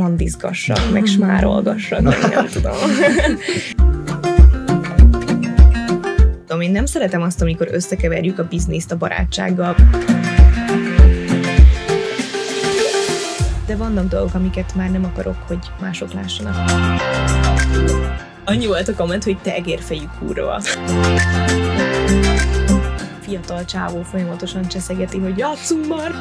randizgassak, meg smárolgassak, meg nem tudom. tudom, én nem szeretem azt, amikor összekeverjük a bizniszt a barátsággal. De vannak dolgok, amiket már nem akarok, hogy mások lássanak. Annyi volt a komment, hogy te egérfejű kurva. Fiatal csávó folyamatosan cseszegeti, hogy játszunk már!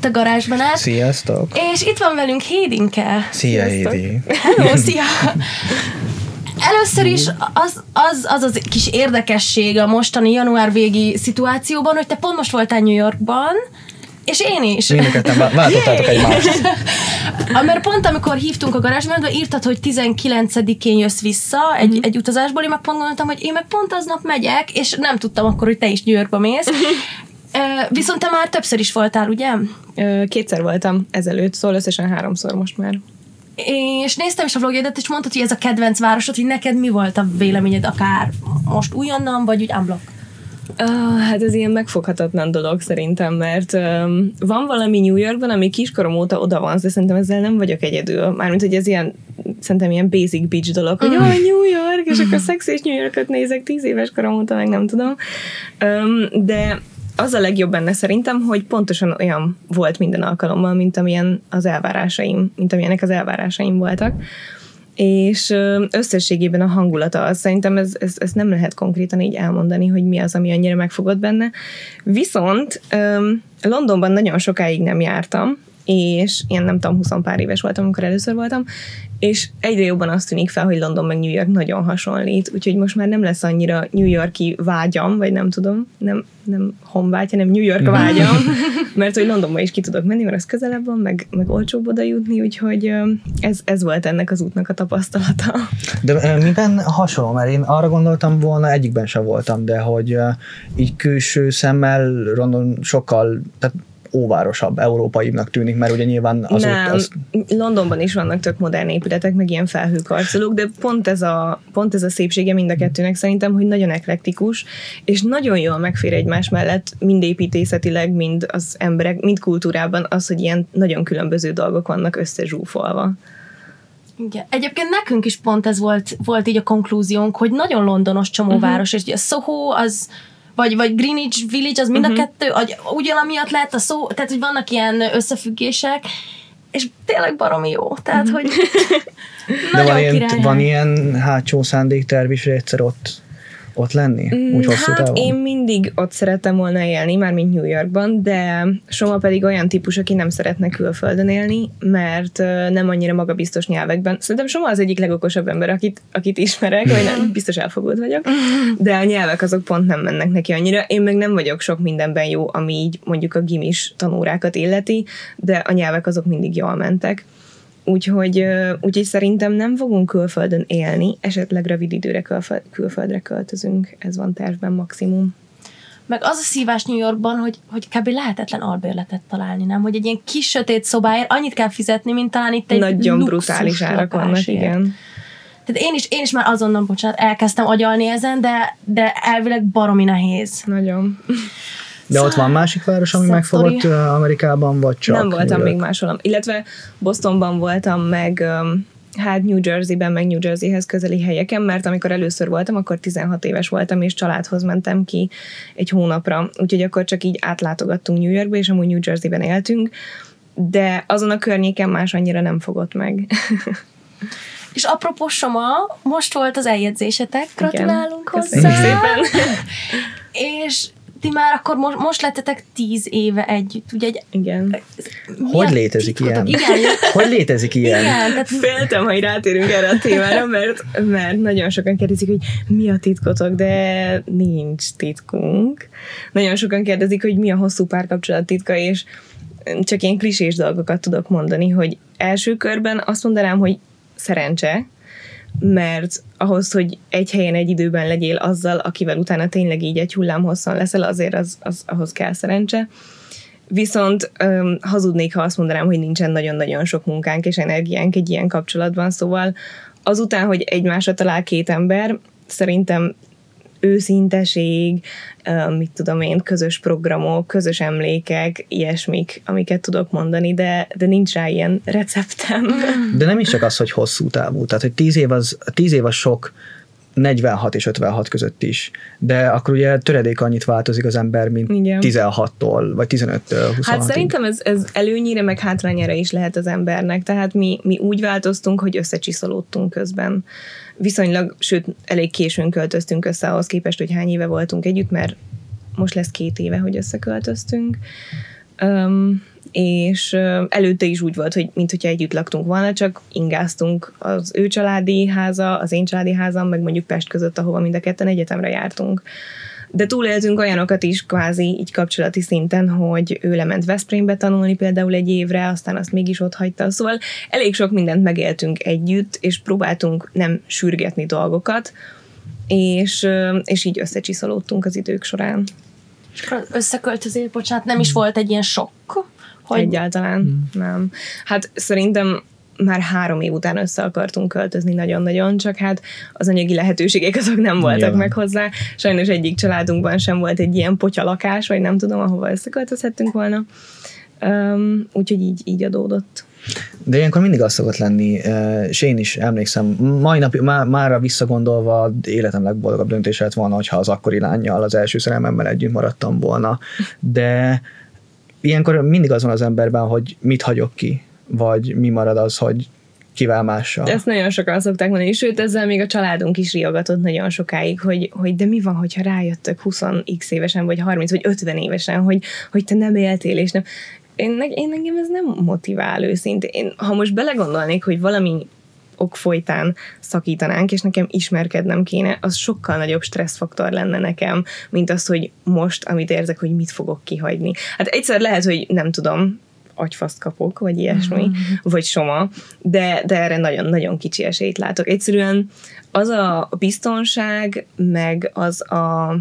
Itt a garázsmenet. Sziasztok. És itt van velünk Hédinke. Szia, Hédi. Hello, szia. Először is az, az, az az kis érdekesség a mostani január végi szituációban, hogy te pont most voltál New Yorkban, és én is. Mindeket váltottátok egymást. Mert pont amikor hívtunk a garázsmenetbe, írtad, hogy 19-én jössz vissza egy, egy utazásból, én meg pont gondoltam, hogy én meg pont aznap megyek, és nem tudtam akkor, hogy te is New Yorkba mész. Viszont te már többször is voltál, ugye? Kétszer voltam ezelőtt, szóval összesen háromszor most már. És néztem is a vlogjedet, és mondtad, hogy ez a kedvenc városod, hogy neked mi volt a véleményed, akár most újonnan, vagy úgy unblock? Uh, hát ez ilyen megfoghatatlan dolog szerintem, mert um, van valami New Yorkban, ami kiskorom óta oda van, de szerintem ezzel nem vagyok egyedül. Mármint, hogy ez ilyen, szerintem ilyen basic bitch dolog, hogy mm. oh, New York, és akkor szexi és New Yorkot nézek tíz éves korom óta, meg nem tudom. Um, de az a legjobb benne szerintem, hogy pontosan olyan volt minden alkalommal, mint amilyen az elvárásaim, mint amilyenek az elvárásaim voltak. És összességében a hangulata az, szerintem ez, ez, ez nem lehet konkrétan így elmondani, hogy mi az, ami annyira megfogott benne. Viszont Londonban nagyon sokáig nem jártam, és én nem tudom, 20 pár éves voltam, amikor először voltam, és egyre jobban azt tűnik fel, hogy London meg New York nagyon hasonlít, úgyhogy most már nem lesz annyira New Yorki vágyam, vagy nem tudom, nem, nem honvágy, hanem New York vágyam, mert hogy Londonba is ki tudok menni, mert az közelebb van, meg, meg olcsóbb oda jutni, úgyhogy ez, ez volt ennek az útnak a tapasztalata. De miben hasonló? Mert én arra gondoltam volna, egyikben sem voltam, de hogy így külső szemmel London sokkal, tehát óvárosabb, európaibbnak tűnik, mert ugye nyilván az Nem, ott... Az... Londonban is vannak tök modern épületek, meg ilyen felhőkarcolók, de pont ez, a, pont ez a szépsége mind a kettőnek szerintem, hogy nagyon eklektikus, és nagyon jól megfér egymás mellett mind építészetileg, mind az emberek, mind kultúrában az, hogy ilyen nagyon különböző dolgok vannak összezsúfolva. Igen. Egyébként nekünk is pont ez volt, volt így a konklúziónk, hogy nagyon londonos csomóváros, uh-huh. és ugye a Soho az vagy, vagy Greenwich Village, az mind uh-huh. a mhm. kettő, ugyan amiatt lehet a szó, tehát hogy vannak ilyen összefüggések, és tényleg baromi jó. Tehát, uh-huh. hogy De van ilyen, van ilyen hátsó szándékterv is, hogy egyszer ott ott lenni? Mm, úgy hosszú hát távon? én mindig ott szerettem volna élni, már mint New Yorkban, de Soma pedig olyan típus, aki nem szeretne külföldön élni, mert nem annyira magabiztos nyelvekben. Szerintem Soma az egyik legokosabb ember, akit, akit ismerek, vagy nem, biztos elfogult vagyok, de a nyelvek azok pont nem mennek neki annyira. Én meg nem vagyok sok mindenben jó, ami így mondjuk a gimis tanórákat illeti, de a nyelvek azok mindig jól mentek. Úgyhogy, úgyhogy szerintem nem fogunk külföldön élni, esetleg rövid időre külföldre költözünk, ez van tervben maximum. Meg az a szívás New Yorkban, hogy, hogy kb. lehetetlen albérletet találni, nem? Hogy egy ilyen kis sötét szobáért annyit kell fizetni, mint talán itt egy Nagyon brutális árak vannak, igen. Tehát én is, én is már azonnal, bocsánat, elkezdtem agyalni ezen, de, de elvileg baromi nehéz. Nagyon. De ott van másik város, ami megfogott Amerikában, vagy csak? Nem voltam még máshol. Illetve Bostonban voltam, meg hát New Jersey-ben, meg New Jerseyhez közeli helyeken, mert amikor először voltam, akkor 16 éves voltam, és családhoz mentem ki egy hónapra. Úgyhogy akkor csak így átlátogattunk New Yorkba, és amúgy New Jersey-ben éltünk, de azon a környéken más annyira nem fogott meg. És apropó Soma, most volt az eljegyzésetek, gratulálunk Igen. hozzá. szépen. és ti már akkor most, most lettetek tíz éve együtt, ugye? Egy, Igen. Hogy létezik titkotok? ilyen? Igen. Hogy létezik ilyen? Igen, tehát... Féltem, hogy rátérünk erre a témára, mert, mert nagyon sokan kérdezik, hogy mi a titkotok, de nincs titkunk. Nagyon sokan kérdezik, hogy mi a hosszú párkapcsolat titka, és csak ilyen klisés dolgokat tudok mondani, hogy első körben azt mondanám, hogy szerencse, mert ahhoz, hogy egy helyen egy időben legyél azzal, akivel utána tényleg így egy hullám hosszan leszel, azért az, az ahhoz kell szerencse. Viszont öm, hazudnék, ha azt mondanám, hogy nincsen nagyon-nagyon sok munkánk és energiánk egy ilyen kapcsolatban, szóval azután, hogy egymásra talál két ember, szerintem őszinteség, mit tudom én, közös programok, közös emlékek, ilyesmik, amiket tudok mondani, de, de nincs rá ilyen receptem. De nem is csak az, hogy hosszú távú, tehát hogy tíz év az, tíz év az sok, 46 és 56 között is, de akkor ugye töredék annyit változik az ember, mint Igen. 16-tól, vagy 15-től 26 Hát szerintem ez, ez előnyire, meg hátrányára is lehet az embernek, tehát mi, mi úgy változtunk, hogy összecsiszolódtunk közben. Viszonylag, sőt, elég későn költöztünk össze ahhoz képest, hogy hány éve voltunk együtt, mert most lesz két éve, hogy összeköltöztünk. Um, és előtte is úgy volt, hogy mint hogyha együtt laktunk volna, csak ingáztunk az ő családi háza, az én családi házam, meg mondjuk Pest között, ahova mind a ketten egyetemre jártunk. De túléltünk olyanokat is kvázi így kapcsolati szinten, hogy ő lement Veszprémbe tanulni például egy évre, aztán azt mégis ott hagyta. Szóval elég sok mindent megéltünk együtt, és próbáltunk nem sürgetni dolgokat, és, és így összecsiszolódtunk az idők során. Összeköltözés, bocsánat, nem is volt egy ilyen sok? Hogy... Egyáltalán hmm. nem. Hát szerintem már három év után össze akartunk költözni nagyon-nagyon, csak hát az anyagi lehetőségek azok nem voltak Nyilván. meg hozzá. Sajnos egyik családunkban sem volt egy ilyen potya lakás, vagy nem tudom, ahova összeköltözhettünk volna. Um, úgyhogy így, így adódott. De ilyenkor mindig az szokott lenni, és én is emlékszem, mai nap, má, mára visszagondolva életem legboldogabb döntése lett volna, hogyha az akkori lányjal, az első szerelmemmel együtt maradtam volna. De ilyenkor mindig az van az emberben, hogy mit hagyok ki, vagy mi marad az, hogy kivel mással. Ezt nagyon sokan szokták mondani, sőt ezzel még a családunk is riogatott nagyon sokáig, hogy, hogy de mi van, hogyha rájöttök 20x évesen, vagy 30, vagy 50 évesen, hogy, hogy te nem éltél, és nem. Én, én engem ez nem motivál őszintén. Én, ha most belegondolnék, hogy valami ok folytán szakítanánk, és nekem ismerkednem kéne, az sokkal nagyobb stresszfaktor lenne nekem, mint az, hogy most, amit érzek, hogy mit fogok kihagyni. Hát egyszer lehet, hogy nem tudom, agyfaszt kapok, vagy ilyesmi, mm-hmm. vagy soma, de, de erre nagyon-nagyon kicsi esélyt látok. Egyszerűen az a biztonság, meg az a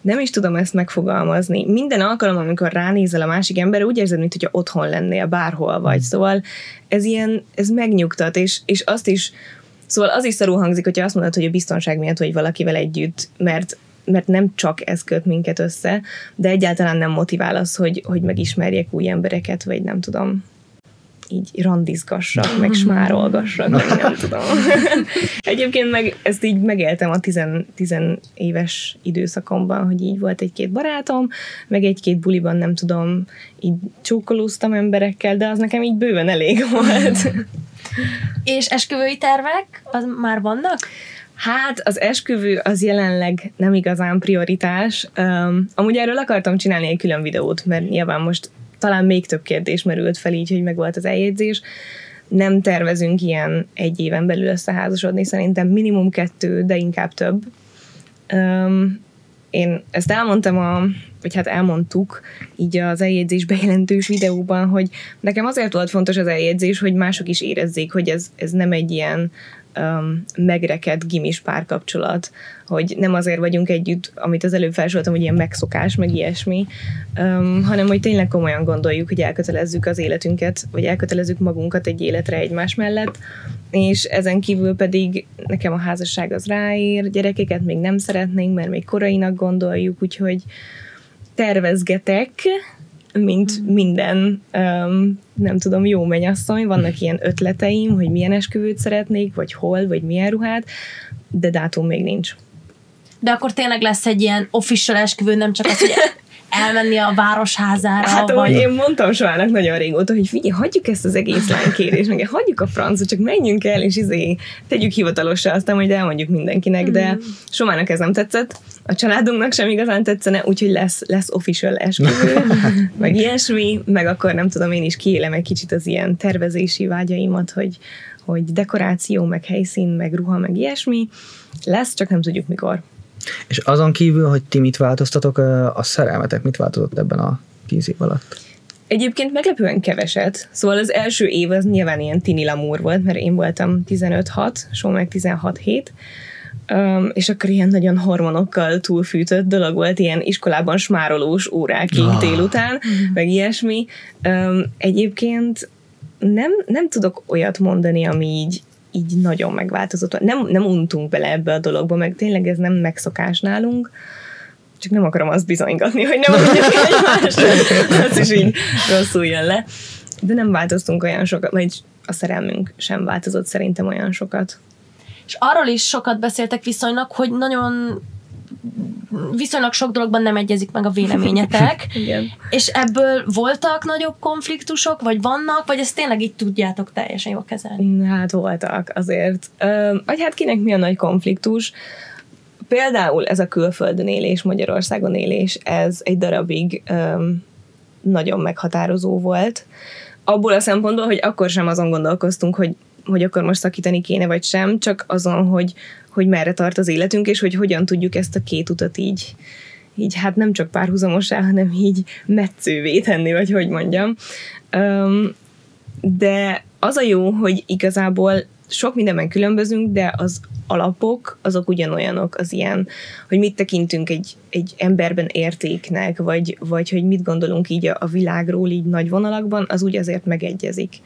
nem is tudom ezt megfogalmazni. Minden alkalom, amikor ránézel a másik emberre, úgy érzed, mintha otthon lennél, bárhol vagy. Mm. Szóval ez ilyen, ez megnyugtat, és, és azt is, szóval az is szarul hangzik, hogyha azt mondod, hogy a biztonság miatt vagy valakivel együtt, mert mert nem csak ez köt minket össze, de egyáltalán nem motivál az, hogy, hogy megismerjek új embereket, vagy nem tudom így randizgassak, meg smárolgassak, meg nem tudom. Egyébként meg ezt így megéltem a tizen, tizen éves időszakomban, hogy így volt egy-két barátom, meg egy-két buliban nem tudom, így csókolóztam emberekkel, de az nekem így bőven elég volt. És esküvői tervek, az már vannak? Hát az esküvő az jelenleg nem igazán prioritás. Um, amúgy erről akartam csinálni egy külön videót, mert nyilván most talán még több kérdés merült fel így, hogy meg volt az eljegyzés. Nem tervezünk ilyen egy éven belül összeházasodni, szerintem minimum kettő, de inkább több. Um, én ezt elmondtam a, vagy hát elmondtuk így az eljegyzés bejelentős videóban, hogy nekem azért volt fontos az eljegyzés, hogy mások is érezzék, hogy ez, ez nem egy ilyen um, megrekedt gimis párkapcsolat, hogy nem azért vagyunk együtt, amit az előbb felsoroltam, hogy ilyen megszokás, meg ilyesmi, um, hanem hogy tényleg komolyan gondoljuk, hogy elkötelezzük az életünket, vagy elkötelezzük magunkat egy életre egymás mellett, és ezen kívül pedig nekem a házasság az ráér, gyerekeket még nem szeretnénk, mert még korainak gondoljuk, úgyhogy tervezgetek, mint mm. minden, um, nem tudom, jó mennyasszony, vannak ilyen ötleteim, hogy milyen esküvőt szeretnék, vagy hol, vagy milyen ruhát, de dátum még nincs. De akkor tényleg lesz egy ilyen official esküvő, nem csak az, hogy elmenni a városházára. Hát vagy... én mondtam Soának nagyon régóta, hogy figyelj, hagyjuk ezt az egész lánykérést, meg hagyjuk a francot, csak menjünk el, és izé, tegyük hivatalosra, aztán majd elmondjuk mindenkinek, de mm. Somának ez nem tetszett, a családunknak sem igazán tetszene, úgyhogy lesz, lesz official esküvő, meg ilyesmi, meg akkor nem tudom, én is kiélem egy kicsit az ilyen tervezési vágyaimat, hogy, hogy dekoráció, meg helyszín, meg ruha, meg ilyesmi. Lesz, csak nem tudjuk mikor. És azon kívül, hogy ti mit változtatok, a szerelmetek mit változott ebben a tíz év alatt? Egyébként meglepően keveset. Szóval az első év az nyilván ilyen tini lamúr volt, mert én voltam 15-6, Só meg 16-7, Um, és akkor ilyen nagyon hormonokkal túlfűtött dolog volt, ilyen iskolában smárolós órákig oh. délután, meg ilyesmi. Um, egyébként nem, nem tudok olyat mondani, ami így, így nagyon megváltozott. Nem, nem untunk bele ebbe a dologba, meg tényleg ez nem megszokás nálunk, csak nem akarom azt bizonygatni, hogy nem mondjuk egymást, az is így rosszul jön le. De nem változtunk olyan sokat, vagy a szerelmünk sem változott szerintem olyan sokat. És arról is sokat beszéltek viszonylag, hogy nagyon viszonylag sok dologban nem egyezik meg a véleményetek. Igen. És ebből voltak nagyobb konfliktusok, vagy vannak, vagy ezt tényleg így tudjátok teljesen jól kezelni? Hát voltak azért. Ö, vagy hát kinek mi a nagy konfliktus? Például ez a külföldön élés, Magyarországon élés, ez egy darabig ö, nagyon meghatározó volt. Abból a szempontból, hogy akkor sem azon gondolkoztunk, hogy hogy akkor most szakítani kéne, vagy sem, csak azon, hogy, hogy merre tart az életünk, és hogy hogyan tudjuk ezt a két utat így, így hát nem csak párhuzamosá, hanem így metszővé tenni, vagy hogy mondjam. Um, de az a jó, hogy igazából sok mindenben különbözünk, de az alapok, azok ugyanolyanok, az ilyen, hogy mit tekintünk egy, egy emberben értéknek, vagy, vagy hogy mit gondolunk így a, a világról így nagy vonalakban, az úgy azért megegyezik.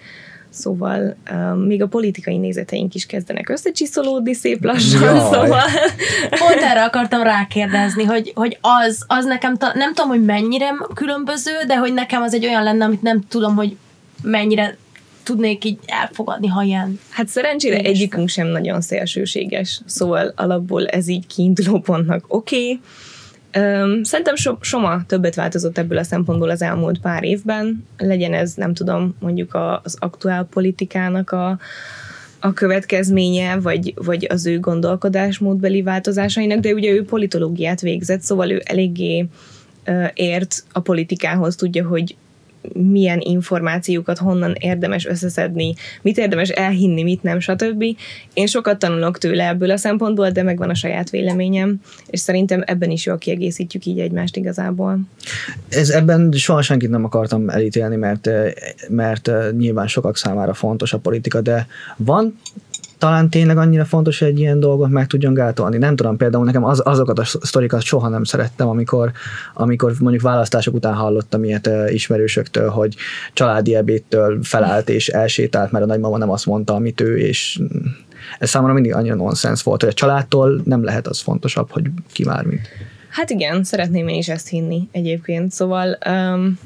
Szóval um, még a politikai nézeteink is kezdenek összecsiszolódni szép lassan, Jaj. szóval... Pont erre akartam rákérdezni, hogy, hogy az, az nekem, ta, nem tudom, hogy mennyire különböző, de hogy nekem az egy olyan lenne, amit nem tudom, hogy mennyire tudnék így elfogadni, ha ilyen. Hát szerencsére egyikünk sem nagyon szélsőséges, szóval alapból ez így kiinduló pontnak oké, okay, szerintem so, Soma többet változott ebből a szempontból az elmúlt pár évben. Legyen ez, nem tudom, mondjuk az aktuál politikának a, a következménye, vagy, vagy az ő gondolkodásmódbeli változásainak, de ugye ő politológiát végzett, szóval ő eléggé ért a politikához, tudja, hogy milyen információkat honnan érdemes összeszedni, mit érdemes elhinni, mit nem, stb. Én sokat tanulok tőle ebből a szempontból, de megvan a saját véleményem, és szerintem ebben is jól kiegészítjük így egymást igazából. Ez ebben soha senkit nem akartam elítélni, mert, mert nyilván sokak számára fontos a politika, de van talán tényleg annyira fontos, hogy egy ilyen dolgot meg tudjon gátolni. Nem tudom, például nekem az, azokat a sztorikat soha nem szerettem, amikor, amikor mondjuk választások után hallottam ilyet uh, ismerősöktől, hogy családi ebédtől felállt és elsétált, mert a nagymama nem azt mondta, amit ő, és ez számomra mindig annyira nonsens volt, hogy a családtól nem lehet az fontosabb, hogy ki már mit. Hát igen, szeretném én is ezt hinni egyébként. Szóval um,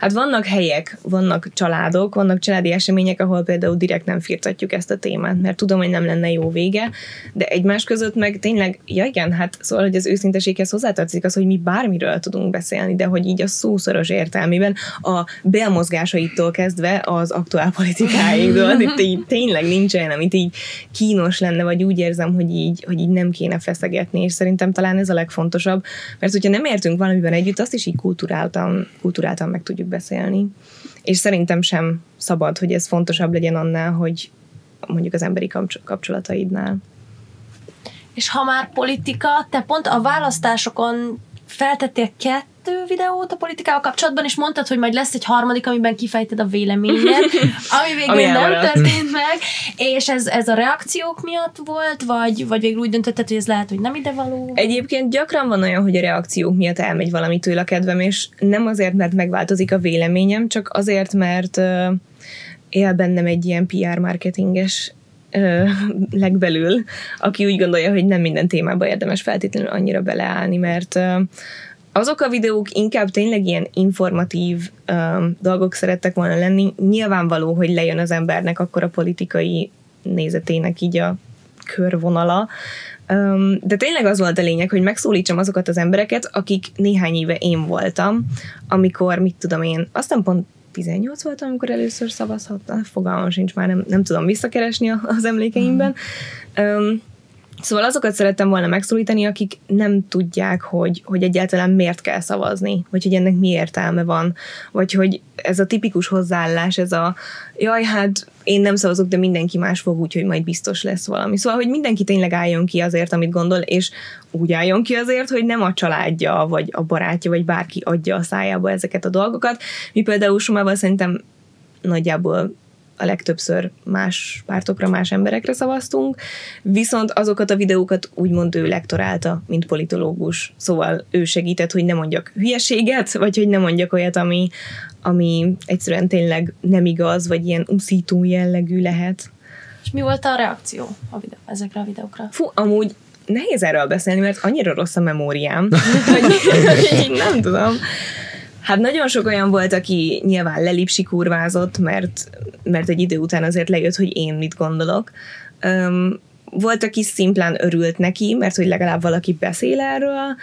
Hát vannak helyek, vannak családok, vannak családi események, ahol például direkt nem firtatjuk ezt a témát, mert tudom, hogy nem lenne jó vége, de egymás között meg tényleg, ja igen, hát szóval, hogy az őszinteséghez hozzátartozik az, hogy mi bármiről tudunk beszélni, de hogy így a szószoros értelmében a belmozgásaitól kezdve az aktuál politikáig, itt így tényleg nincs olyan, amit így kínos lenne, vagy úgy érzem, hogy így, hogy így nem kéne feszegetni, és szerintem talán ez a legfontosabb, mert hogyha nem értünk valamiben együtt, azt is így kulturáltan, kulturáltan meg tudjuk beszélni. És szerintem sem szabad, hogy ez fontosabb legyen annál, hogy mondjuk az emberi kapcsolataidnál. És ha már politika, te pont a választásokon feltettél kettő videót a politikával kapcsolatban, és mondtad, hogy majd lesz egy harmadik, amiben kifejted a véleményed, ami végül ami nem történt meg, és ez, ez a reakciók miatt volt, vagy, vagy végül úgy döntötted, hogy ez lehet, hogy nem idevaló? Egyébként gyakran van olyan, hogy a reakciók miatt elmegy valamitől a kedvem, és nem azért, mert megváltozik a véleményem, csak azért, mert uh, él bennem egy ilyen PR marketinges legbelül, aki úgy gondolja, hogy nem minden témába érdemes feltétlenül annyira beleállni, mert azok a videók inkább tényleg ilyen informatív dolgok szerettek volna lenni. Nyilvánvaló, hogy lejön az embernek akkor a politikai nézetének így a körvonala, de tényleg az volt a lényeg, hogy megszólítsam azokat az embereket, akik néhány éve én voltam, amikor, mit tudom én, aztán pont 18 voltam, amikor először szavazhattam, fogalmam sincs már, nem, nem tudom visszakeresni az emlékeimben. Um, Szóval azokat szerettem volna megszólítani, akik nem tudják, hogy, hogy egyáltalán miért kell szavazni, vagy hogy ennek mi értelme van, vagy hogy ez a tipikus hozzáállás, ez a jaj, hát én nem szavazok, de mindenki más fog, úgyhogy majd biztos lesz valami. Szóval, hogy mindenki tényleg álljon ki azért, amit gondol, és úgy álljon ki azért, hogy nem a családja, vagy a barátja, vagy bárki adja a szájába ezeket a dolgokat. Mi például Somával szerintem nagyjából a legtöbbször más pártokra, más emberekre szavaztunk, viszont azokat a videókat úgymond ő lektorálta, mint politológus. Szóval ő segített, hogy ne mondjak hülyeséget, vagy hogy ne mondjak olyat, ami, ami egyszerűen tényleg nem igaz, vagy ilyen uszító jellegű lehet. És mi volt a reakció a videó, ezekre a videókra? Fú, amúgy nehéz erről beszélni, mert annyira rossz a memóriám, hogy, hogy nem tudom. Hát nagyon sok olyan volt, aki nyilván lelipsi kurvázott, mert, mert egy idő után azért lejött, hogy én mit gondolok. Um, volt, aki szimplán örült neki, mert hogy legalább valaki beszél erről,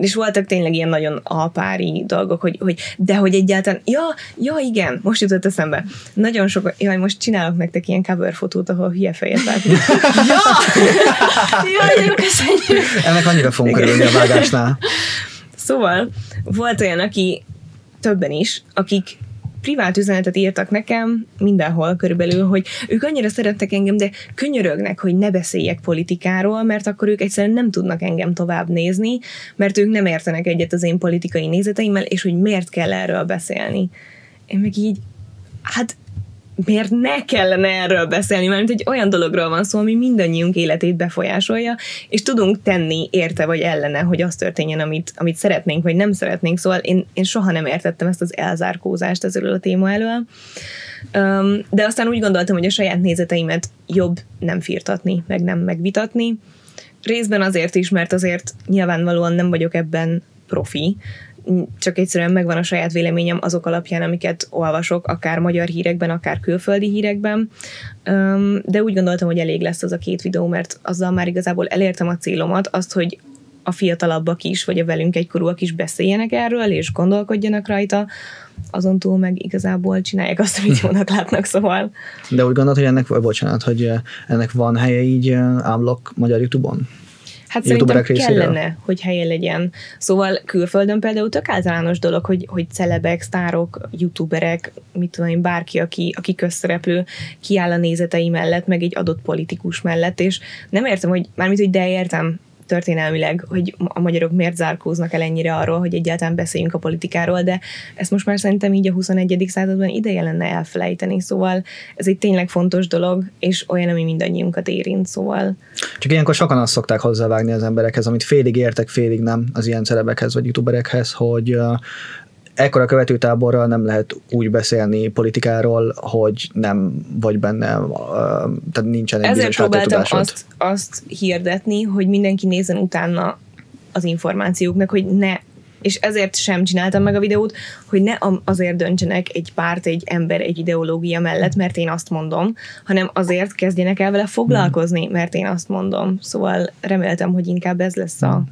és voltak tényleg ilyen nagyon alpári dolgok, hogy, hogy de hogy egyáltalán, ja, ja igen, most jutott eszembe. Nagyon sok, jaj, most csinálok nektek ilyen cover fotót, ahol hülye fejet látni. ja! Jaj, jó, köszönjük! Ennek annyira fogunk örülni a vágásnál. Szóval volt olyan, aki többen is, akik privát üzenetet írtak nekem mindenhol körülbelül, hogy ők annyira szerettek engem, de könyörögnek, hogy ne beszéljek politikáról, mert akkor ők egyszerűen nem tudnak engem tovább nézni, mert ők nem értenek egyet az én politikai nézeteimmel, és hogy miért kell erről beszélni. Én meg így, hát miért ne kellene erről beszélni, mert egy olyan dologról van szó, ami mindannyiunk életét befolyásolja, és tudunk tenni érte vagy ellene, hogy az történjen, amit, amit szeretnénk, vagy nem szeretnénk. Szóval én, én soha nem értettem ezt az elzárkózást ezzel a téma elől. Um, de aztán úgy gondoltam, hogy a saját nézeteimet jobb nem firtatni, meg nem megvitatni. Részben azért is, mert azért nyilvánvalóan nem vagyok ebben profi, csak egyszerűen megvan a saját véleményem azok alapján, amiket olvasok, akár magyar hírekben, akár külföldi hírekben, de úgy gondoltam, hogy elég lesz az a két videó, mert azzal már igazából elértem a célomat, azt, hogy a fiatalabbak is, vagy a velünk egykorúak is beszéljenek erről, és gondolkodjanak rajta, azon túl meg igazából csinálják azt, amit jónak látnak, szóval. De úgy gondolod, hogy ennek, bocsánat, hogy ennek van helye így ámlok magyar YouTube-on? Hát szerintem kellene, hogy helye legyen. Szóval külföldön például tök általános dolog, hogy, hogy celebek, sztárok, youtuberek, mit tudom én, bárki, aki, aki közszereplő, kiáll a nézetei mellett, meg egy adott politikus mellett, és nem értem, hogy mármint, hogy de értem, történelmileg, hogy a magyarok miért zárkóznak el ennyire arról, hogy egyáltalán beszéljünk a politikáról, de ezt most már szerintem így a 21. században ideje lenne elfelejteni, szóval ez egy tényleg fontos dolog, és olyan, ami mindannyiunkat érint, szóval. Csak ilyenkor sokan azt szokták hozzávágni az emberekhez, amit félig értek, félig nem az ilyen celebekhez vagy youtuberekhez, hogy ekkora követőtáborral nem lehet úgy beszélni politikáról, hogy nem vagy benne, tehát nincsen egy Ezért próbáltam azt, azt hirdetni, hogy mindenki nézzen utána az információknak, hogy ne és ezért sem csináltam meg a videót, hogy ne azért döntsenek egy párt, egy ember, egy ideológia mellett, mert én azt mondom, hanem azért kezdjenek el vele foglalkozni, mert én azt mondom. Szóval reméltem, hogy inkább ez lesz a,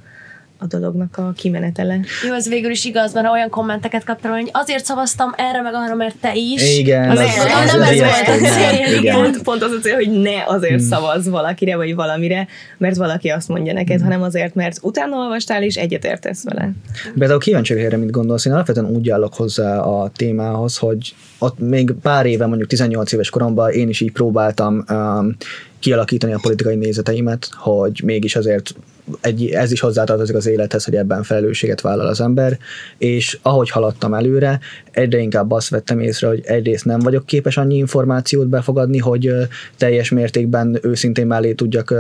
a dolognak a kimenetele. Jó, ez végül is igaz, mert olyan kommenteket kaptam, hogy azért szavaztam erre meg arra, mert te is. Igen, az, az, az, nem ez volt a cél. Igen. Pont, pont az a cél, hogy ne azért hmm. szavaz valakire vagy valamire, mert valaki azt mondja neked, hmm. hanem azért, mert utána olvastál és egyetértesz vele. Például kíváncsi erre, mit gondolsz. Én alapvetően úgy állok hozzá a témához, hogy ott még pár éve, mondjuk 18 éves koromban én is így próbáltam um, kialakítani a politikai nézeteimet, hogy mégis azért egy, ez is hozzátartozik az élethez, hogy ebben felelősséget vállal az ember, és ahogy haladtam előre, egyre inkább azt vettem észre, hogy egyrészt nem vagyok képes annyi információt befogadni, hogy teljes mértékben őszintén mellé tudjak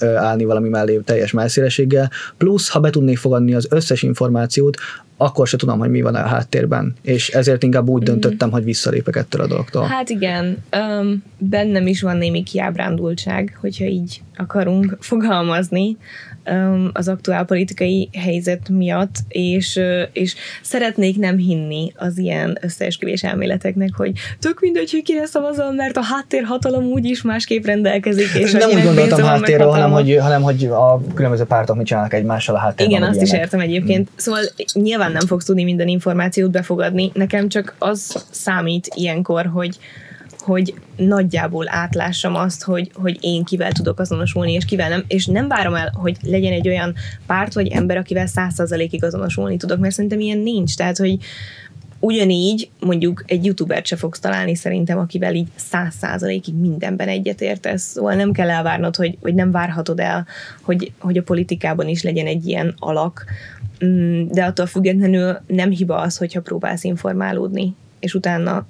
állni valami mellé teljes messzélességgel, plusz ha be tudnék fogadni az összes információt, akkor se tudom, hogy mi van a háttérben, és ezért inkább úgy mm-hmm. döntöttem, hogy visszalépek ettől a dologtól. Hát igen, um, bennem is van némi kiábrándultság, hogyha így akarunk fogalmazni az aktuál politikai helyzet miatt, és, és szeretnék nem hinni az ilyen összeesküvés elméleteknek, hogy tök mindegy, hogy kire szavazol, mert a háttérhatalom úgyis másképp rendelkezik. És nem úgy gondoltam háttérről, hanem hogy, hanem hogy a különböző pártok mit csinálnak egymással a háttérben. Igen, azt ilyenek. is értem egyébként. Hmm. Szóval nyilván nem fogsz tudni minden információt befogadni. Nekem csak az számít ilyenkor, hogy, hogy nagyjából átlássam azt, hogy, hogy én kivel tudok azonosulni, és kivel nem, és nem várom el, hogy legyen egy olyan párt vagy ember, akivel százszerzalékig azonosulni tudok, mert szerintem ilyen nincs, tehát, hogy ugyanígy mondjuk egy youtubert se fogsz találni szerintem, akivel így száz százalékig mindenben egyetértesz. Szóval nem kell elvárnod, hogy, vagy nem várhatod el, hogy, hogy a politikában is legyen egy ilyen alak, Mm, de attól függetlenül nem hiba az, hogyha próbálsz informálódni, és utána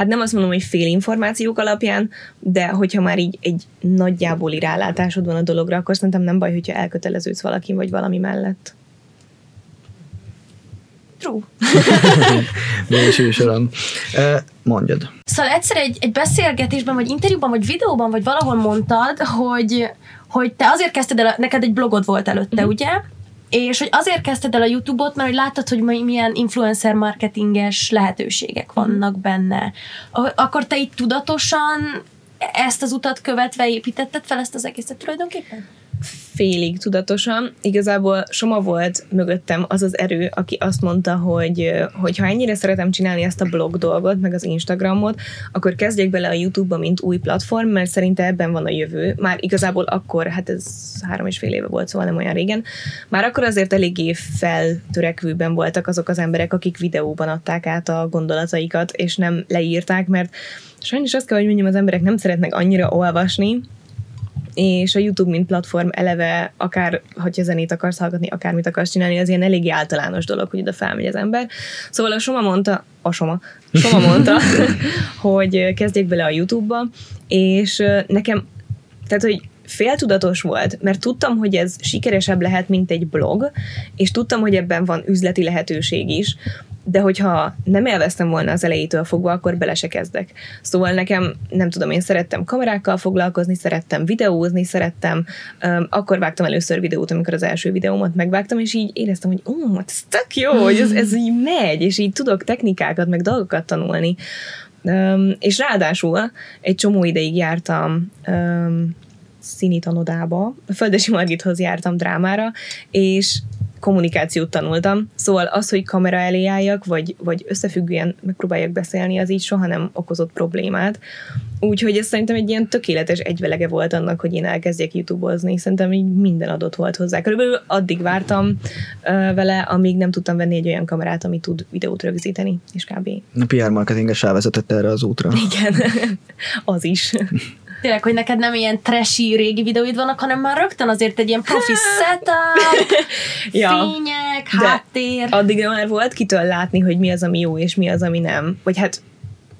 hát nem azt mondom, hogy fél információk alapján, de hogyha már így egy nagyjából rálátásod van a dologra, akkor szerintem nem baj, hogyha elköteleződsz valakin vagy valami mellett. True. Végső soron. Mondjad. Szóval egyszer egy, egy beszélgetésben, vagy interjúban, vagy videóban, vagy valahol mondtad, hogy, hogy te azért kezdted el, neked egy blogod volt előtte, uh-huh. ugye? És hogy azért kezdted el a YouTube-ot, mert hogy láttad, hogy milyen influencer marketinges lehetőségek vannak benne. Akkor te itt tudatosan ezt az utat követve építetted fel ezt az egészet tulajdonképpen? Félig tudatosan. Igazából Soma volt mögöttem az az erő, aki azt mondta, hogy, hogy ha ennyire szeretem csinálni ezt a blog dolgot, meg az Instagramot, akkor kezdjek bele a YouTube-ba, mint új platform, mert szerinte ebben van a jövő. Már igazából akkor, hát ez három és fél éve volt, szóval nem olyan régen, már akkor azért eléggé feltörekvőben voltak azok az emberek, akik videóban adták át a gondolataikat, és nem leírták, mert sajnos azt kell, hogy mondjam, az emberek nem szeretnek annyira olvasni, és a YouTube, mint platform eleve, akár, hogyha zenét akarsz hallgatni, akármit akarsz csinálni, az ilyen eléggé általános dolog, hogy oda felmegy az ember. Szóval a Soma mondta, a Soma, Soma mondta, hogy kezdjék bele a YouTube-ba, és nekem, tehát, hogy féltudatos volt, mert tudtam, hogy ez sikeresebb lehet, mint egy blog, és tudtam, hogy ebben van üzleti lehetőség is, de hogyha nem élveztem volna az elejétől fogva, akkor bele se kezdek. Szóval nekem, nem tudom, én szerettem kamerákkal foglalkozni, szerettem videózni, szerettem, um, akkor vágtam először videót, amikor az első videómat megvágtam, és így éreztem, hogy ó, hát ez tök jó, hogy ez, ez így megy, és így tudok technikákat, meg dolgokat tanulni. Um, és ráadásul egy csomó ideig jártam um, színi tanodába, a Földesi Margithoz jártam drámára, és kommunikációt tanultam, szóval az, hogy kamera elé álljak, vagy, vagy összefüggően megpróbáljak beszélni, az így soha nem okozott problémát. Úgyhogy ez szerintem egy ilyen tökéletes egyvelege volt annak, hogy én elkezdjek YouTube-ozni. Szerintem így minden adott volt hozzá. Körülbelül addig vártam uh, vele, amíg nem tudtam venni egy olyan kamerát, ami tud videót rögzíteni, és kb. A PR marketinges elvezetett erre az útra. Igen, az is. Tényleg, hogy neked nem ilyen trashy régi videóid vannak, hanem már rögtön azért egy ilyen profi setup, ja. fények, De háttér. Addig már volt kitől látni, hogy mi az, ami jó, és mi az, ami nem. Vagy hát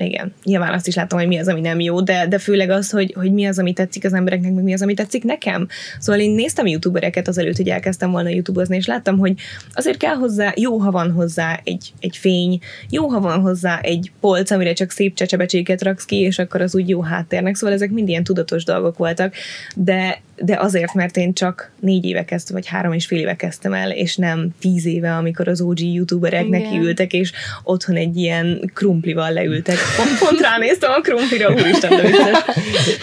igen, nyilván azt is látom, hogy mi az, ami nem jó, de, de főleg az, hogy, hogy mi az, ami tetszik az embereknek, meg mi az, ami tetszik nekem. Szóval én néztem youtubereket azelőtt, hogy elkezdtem volna youtubeozni, és láttam, hogy azért kell hozzá, jó, ha van hozzá egy, egy fény, jó, ha van hozzá egy polc, amire csak szép csecsebecséket raksz ki, és akkor az úgy jó háttérnek. Szóval ezek mind ilyen tudatos dolgok voltak, de de azért, mert én csak négy éve kezdtem, vagy három és fél éve kezdtem el, és nem tíz éve, amikor az OG youtuberek Igen. nekiültek, és otthon egy ilyen krumplival leültek. Pont, pont ránéztem a krumplira, úristen, de vicces.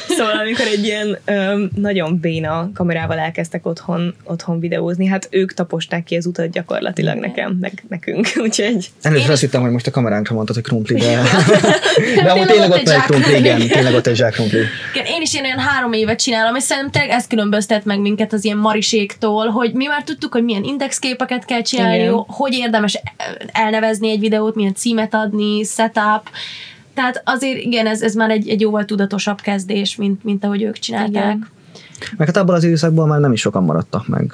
Szóval amikor egy ilyen öm, nagyon béna kamerával elkezdtek otthon, otthon videózni, hát ők taposták ki az utat gyakorlatilag Igen. nekem, meg nekünk, úgyhogy... Először azt hittem, hogy most a kameránkra mondtad, hogy krumpli, de... de amúgy tényleg ott egy krumpli, igen, tényleg ott egy zsák krumpli. Igen, én is ilyen három évet csinálom, és szerintem ez különböztet meg minket az ilyen mariséktól, hogy mi már tudtuk, hogy milyen indexképeket kell csinálni, Igen. hogy érdemes elnevezni egy videót, milyen címet adni, setup, tehát azért igen, ez, ez már egy, egy jóval tudatosabb kezdés, mint, mint ahogy ők csinálták. Igen. Meg hát abban az időszakból már nem is sokan maradtak meg.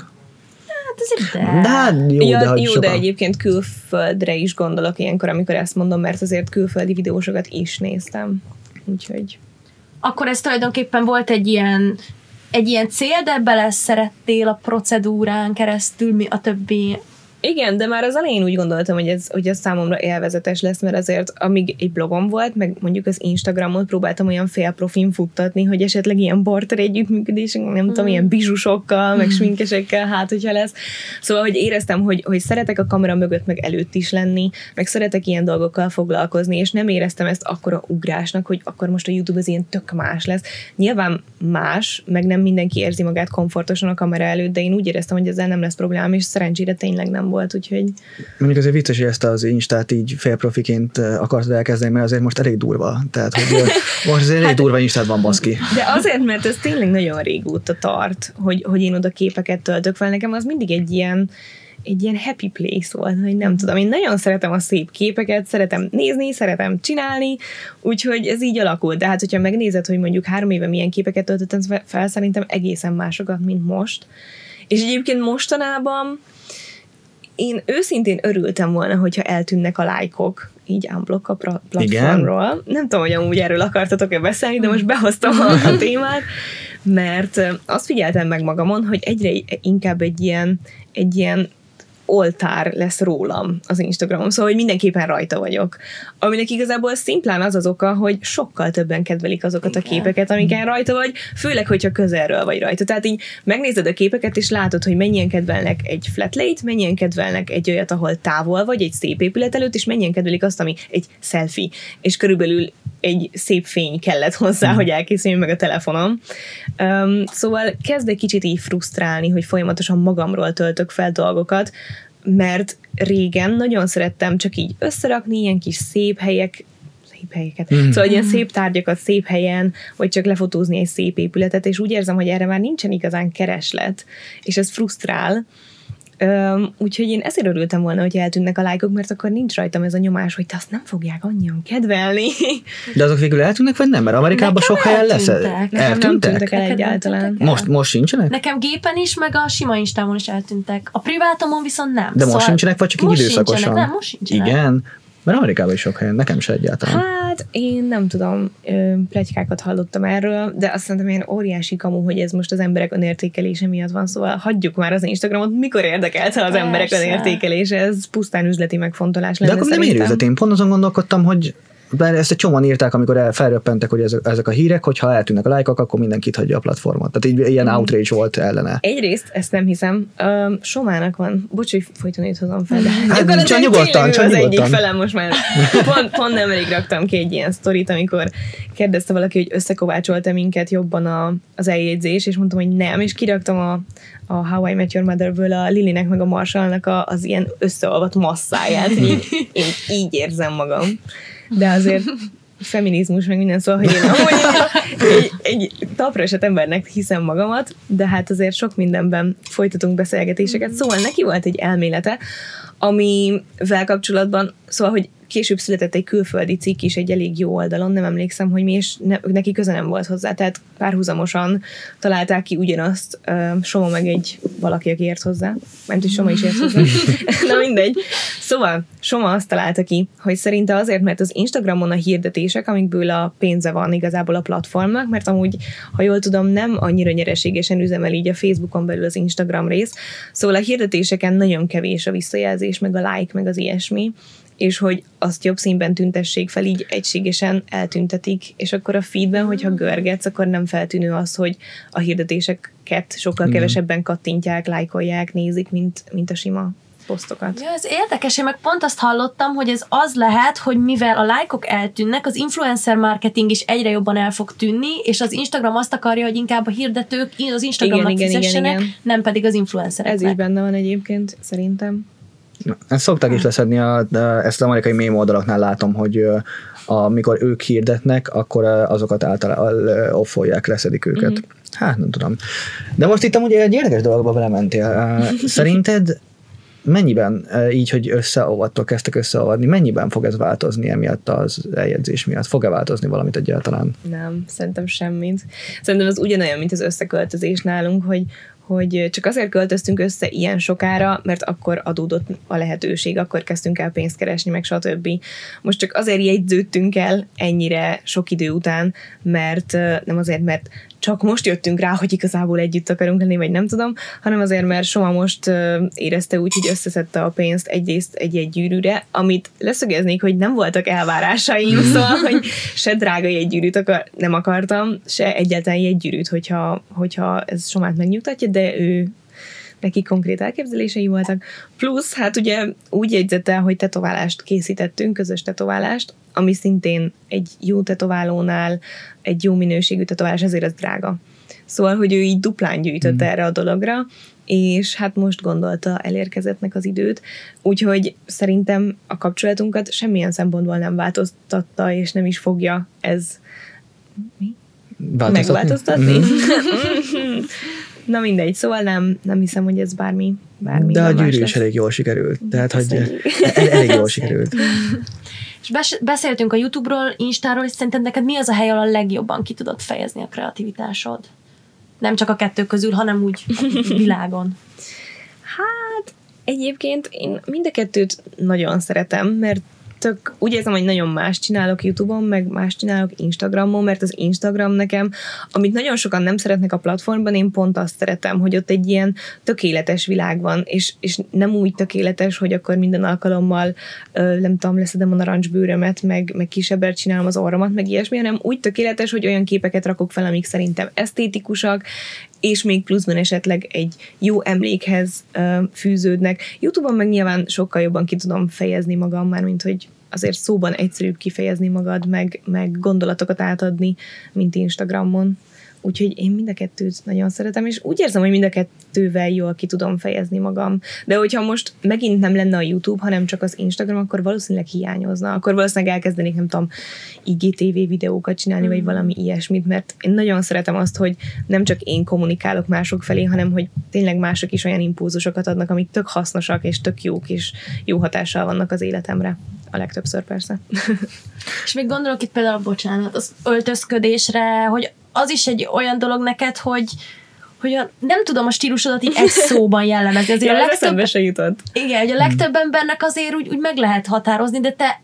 Hát azért de. De hát jó, ja, de, hogy jó sokan. de egyébként külföldre is gondolok ilyenkor, amikor ezt mondom, mert azért külföldi videósokat is néztem. Úgyhogy... Akkor ez tulajdonképpen volt egy ilyen egy ilyen cél, de bele szerettél a procedúrán keresztül mi a többi igen, de már az elején úgy gondoltam, hogy ez, hogy ez számomra élvezetes lesz, mert azért amíg egy blogom volt, meg mondjuk az Instagramot próbáltam olyan félprofin futtatni, hogy esetleg ilyen barter együttműködés, nem mm. tudom, ilyen bizsusokkal, meg sminkesekkel, hát hogyha lesz. Szóval, hogy éreztem, hogy, hogy szeretek a kamera mögött, meg előtt is lenni, meg szeretek ilyen dolgokkal foglalkozni, és nem éreztem ezt akkora ugrásnak, hogy akkor most a YouTube az ilyen tök más lesz. Nyilván más, meg nem mindenki érzi magát komfortosan a kamera előtt, de én úgy éreztem, hogy ezzel nem lesz problémám, és szerencsére tényleg nem volt, úgyhogy... Mondjuk azért vicces, hogy ezt az Instát így félprofiként akartad elkezdeni, mert azért most elég durva. Tehát, hogy most azért elég hát, durva Instát van, baszki. De azért, mert ez tényleg nagyon régóta tart, hogy, hogy én oda képeket töltök fel. Nekem az mindig egy ilyen, egy ilyen happy place volt, hogy nem tudom, én nagyon szeretem a szép képeket, szeretem nézni, szeretem csinálni, úgyhogy ez így alakult. De hát, hogyha megnézed, hogy mondjuk három éve milyen képeket töltöttem fel, szerintem egészen másokat, mint most. És egyébként mostanában én őszintén örültem volna, hogyha eltűnnek a lájkok, így unblock a platformról. Igen? Nem tudom, hogy amúgy erről akartatok-e beszélni, de most behoztam a, a témát, mert azt figyeltem meg magamon, hogy egyre inkább egy ilyen, egy ilyen oltár lesz rólam az Instagramon, szóval hogy mindenképpen rajta vagyok. Aminek igazából szimplán az az oka, hogy sokkal többen kedvelik azokat a képeket, amiken rajta vagy, főleg, hogyha közelről vagy rajta. Tehát így megnézed a képeket, és látod, hogy mennyien kedvelnek egy flat late, mennyien kedvelnek egy olyat, ahol távol vagy, egy szép épület előtt, és mennyien kedvelik azt, ami egy selfie. És körülbelül egy szép fény kellett hozzá, mm. hogy elkészüljön meg a telefonom. Um, szóval kezd egy kicsit így frusztrálni, hogy folyamatosan magamról töltök fel dolgokat, mert régen nagyon szerettem csak így összerakni ilyen kis szép helyek, szép helyeket. Mm. Szóval ilyen szép tárgyakat szép helyen, vagy csak lefotózni egy szép épületet, és úgy érzem, hogy erre már nincsen igazán kereslet, és ez frusztrál, Um, úgyhogy én ezért örültem volna, hogy eltűnnek a lájkok, mert akkor nincs rajtam ez a nyomás, hogy te azt nem fogják annyian kedvelni. De azok végül eltűnnek, vagy nem? Mert Amerikában sok helyen lesz. Nekem nem tűntek el egyáltalán. Most, most sincsenek? Nekem gépen is, meg a sima instámon is eltűntek. A privátomon viszont nem. De most szóval sincsenek, vagy csak így időszakosan? Sincsenek, nem, most sincsenek. Igen. Mert Amerikában is sok helyen, nekem se egyáltalán. Hát én nem tudom, plegykákat hallottam erről, de azt szerintem ilyen óriási kamu, hogy ez most az emberek önértékelése miatt van, szóval hagyjuk már az Instagramot, mikor érdekelte az Persze. emberek önértékelése, ez pusztán üzleti megfontolás lenne De akkor nem érőzet, én pont azon gondolkodtam, hogy bár ezt egy csomóan írták, amikor el, felröppentek, hogy ezek, ezek a hírek, hogy ha eltűnnek a lájkok, akkor mindenkit hagyja a platformot. Tehát így ilyen mm. outrage volt ellene. Egyrészt ezt nem hiszem. Uh, Somának van. Bocs, hogy folyton itt hozom fel. De hát, csak nyugodtan, csak az nyugodtan. egyik felem most már. Pont, pont nemrég raktam ki egy ilyen sztorit, amikor kérdezte valaki, hogy összekovácsolta minket jobban a, az eljegyzés, és mondtam, hogy nem, és kiraktam a, a How I Met Your Mother-ből a Lilinek meg a Marshallnak a, az ilyen összeolvat masszáját. Így, én így érzem magam de azért feminizmus, meg minden szó, hogy én amúgy egy, egy esett embernek hiszem magamat, de hát azért sok mindenben folytatunk beszélgetéseket, szóval neki volt egy elmélete, amivel kapcsolatban, szóval, hogy később született egy külföldi cikk is egy elég jó oldalon, nem emlékszem, hogy mi, és ne, neki köze nem volt hozzá, tehát párhuzamosan találták ki ugyanazt, uh, Soma meg egy valaki, aki ért hozzá, mert is Soma is ért hozzá. Na mindegy. Szóval Soma azt találta ki, hogy szerinte azért, mert az Instagramon a hirdetések, amikből a pénze van igazából a platformnak, mert amúgy, ha jól tudom, nem annyira nyereségesen üzemel így a Facebookon belül az Instagram rész, szóval a hirdetéseken nagyon kevés a visszajelzés, meg a like, meg az ilyesmi, és hogy azt jobb színben tüntessék fel, így egységesen eltüntetik, és akkor a feedben, hogyha mm. görgetsz, akkor nem feltűnő az, hogy a hirdetéseket sokkal kevesebben kattintják, lájkolják, nézik, mint, mint a sima posztokat. Ja, ez érdekes, én meg pont azt hallottam, hogy ez az lehet, hogy mivel a lájkok eltűnnek, az influencer marketing is egyre jobban el fog tűnni, és az Instagram azt akarja, hogy inkább a hirdetők az Instagramnak igen, igen, fizessenek, igen, igen. nem pedig az influencereknek. Ez is benne van egyébként, szerintem. Ezt szokták is leszedni, a, ezt az amerikai mém oldalaknál látom, hogy amikor ők hirdetnek, akkor azokat általában offolják, leszedik őket. Mm-hmm. Hát nem tudom. De most itt amúgy egy érdekes dologba belementél. Szerinted mennyiben így, hogy összeolvadtok, kezdtek összeolvadni, mennyiben fog ez változni emiatt az eljegyzés miatt? Fog-e változni valamit egyáltalán? Nem, szerintem semmit. Szerintem az ugyanolyan, mint az összeköltözés nálunk, hogy, hogy csak azért költöztünk össze ilyen sokára, mert akkor adódott a lehetőség, akkor kezdtünk el pénzt keresni, meg stb. Most csak azért jegyződtünk el ennyire sok idő után, mert nem azért, mert csak most jöttünk rá, hogy igazából együtt akarunk lenni, vagy nem tudom, hanem azért, mert Soma most érezte úgy, hogy összeszedte a pénzt egyrészt egy-egy gyűrűre, amit leszögeznék, hogy nem voltak elvárásaim, szóval, hogy se drága egy gyűrűt akar, nem akartam, se egyáltalán egy gyűrűt, hogyha, hogyha ez Somát megnyugtatja, de ő neki konkrét elképzelései voltak. Plusz, hát ugye úgy jegyzette, hogy tetoválást készítettünk, közös tetoválást, ami szintén egy jó tetoválónál egy jó minőségű tetoválás, ezért az drága. Szóval, hogy ő így duplán gyűjtött mm. erre a dologra, és hát most gondolta elérkezettnek az időt, úgyhogy szerintem a kapcsolatunkat semmilyen szempontból nem változtatta, és nem is fogja ez mi? Megváltoztatni? Mm-hmm. Na mindegy, szóval nem, nem hiszem, hogy ez bármi, bármi De a gyűrű is elég jól sikerült. Tehát, hogy Köszönjük. el- elég jól sikerült. És bes- beszéltünk a YouTube-ról, Instáról, és szerinted neked mi az a hely, ahol a legjobban ki tudod fejezni a kreativitásod? Nem csak a kettő közül, hanem úgy világon. Hát egyébként én mind a kettőt nagyon szeretem, mert tök, úgy érzem, hogy nagyon más csinálok YouTube-on, meg más csinálok Instagramon, mert az Instagram nekem, amit nagyon sokan nem szeretnek a platformban, én pont azt szeretem, hogy ott egy ilyen tökéletes világ van, és, és nem úgy tökéletes, hogy akkor minden alkalommal, nem tudom, leszedem a narancsbőrömet, meg, meg kisebbet csinálom az orromat, meg ilyesmi, hanem úgy tökéletes, hogy olyan képeket rakok fel, amik szerintem esztétikusak, és még pluszban esetleg egy jó emlékhez fűződnek. Youtube-on meg nyilván sokkal jobban ki tudom fejezni magam, már mint hogy azért szóban egyszerűbb kifejezni magad, meg, meg gondolatokat átadni, mint Instagramon. Úgyhogy én mind a kettőt nagyon szeretem, és úgy érzem, hogy mind a kettővel jól ki tudom fejezni magam. De hogyha most megint nem lenne a YouTube, hanem csak az Instagram, akkor valószínűleg hiányozna. Akkor valószínűleg elkezdenék, nem tudom, IGTV videókat csinálni, vagy valami ilyesmit, mert én nagyon szeretem azt, hogy nem csak én kommunikálok mások felé, hanem hogy tényleg mások is olyan impulzusokat adnak, amik tök hasznosak, és tök jók, és jó hatással vannak az életemre. A legtöbbször persze. És még gondolok itt például, bocsánat, az öltözködésre, hogy az is egy olyan dolog neked, hogy hogy a, nem tudom a stílusodat így egy szóban jellemezni. Azért Ja, a legtöbb, se jutott. igen, hogy a legtöbb embernek azért úgy, úgy meg lehet határozni, de te,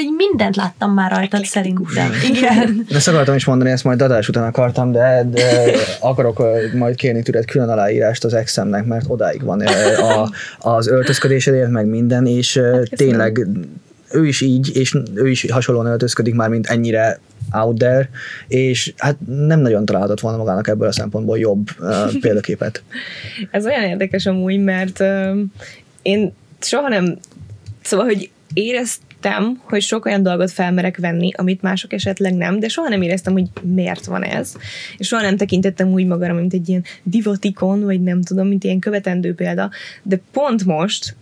így mindent láttam már rajtad szerintem. Igen. De ezt akartam is mondani, ezt majd adás után akartam, de, de akarok majd kérni tőled külön aláírást az exemnek, mert odáig van a, az öltözködésedért, meg minden, és ö, tényleg ő is így, és ő is hasonlóan öltözködik már, mint ennyire out there, és hát nem nagyon találhatott volna magának ebből a szempontból jobb uh, példaképet. Ez olyan érdekes amúgy, mert uh, én soha nem, szóval, hogy éreztem, hogy sok olyan dolgot felmerek venni, amit mások esetleg nem, de soha nem éreztem, hogy miért van ez. És soha nem tekintettem úgy magamra, mint egy ilyen divatikon, vagy nem tudom, mint ilyen követendő példa. De pont most,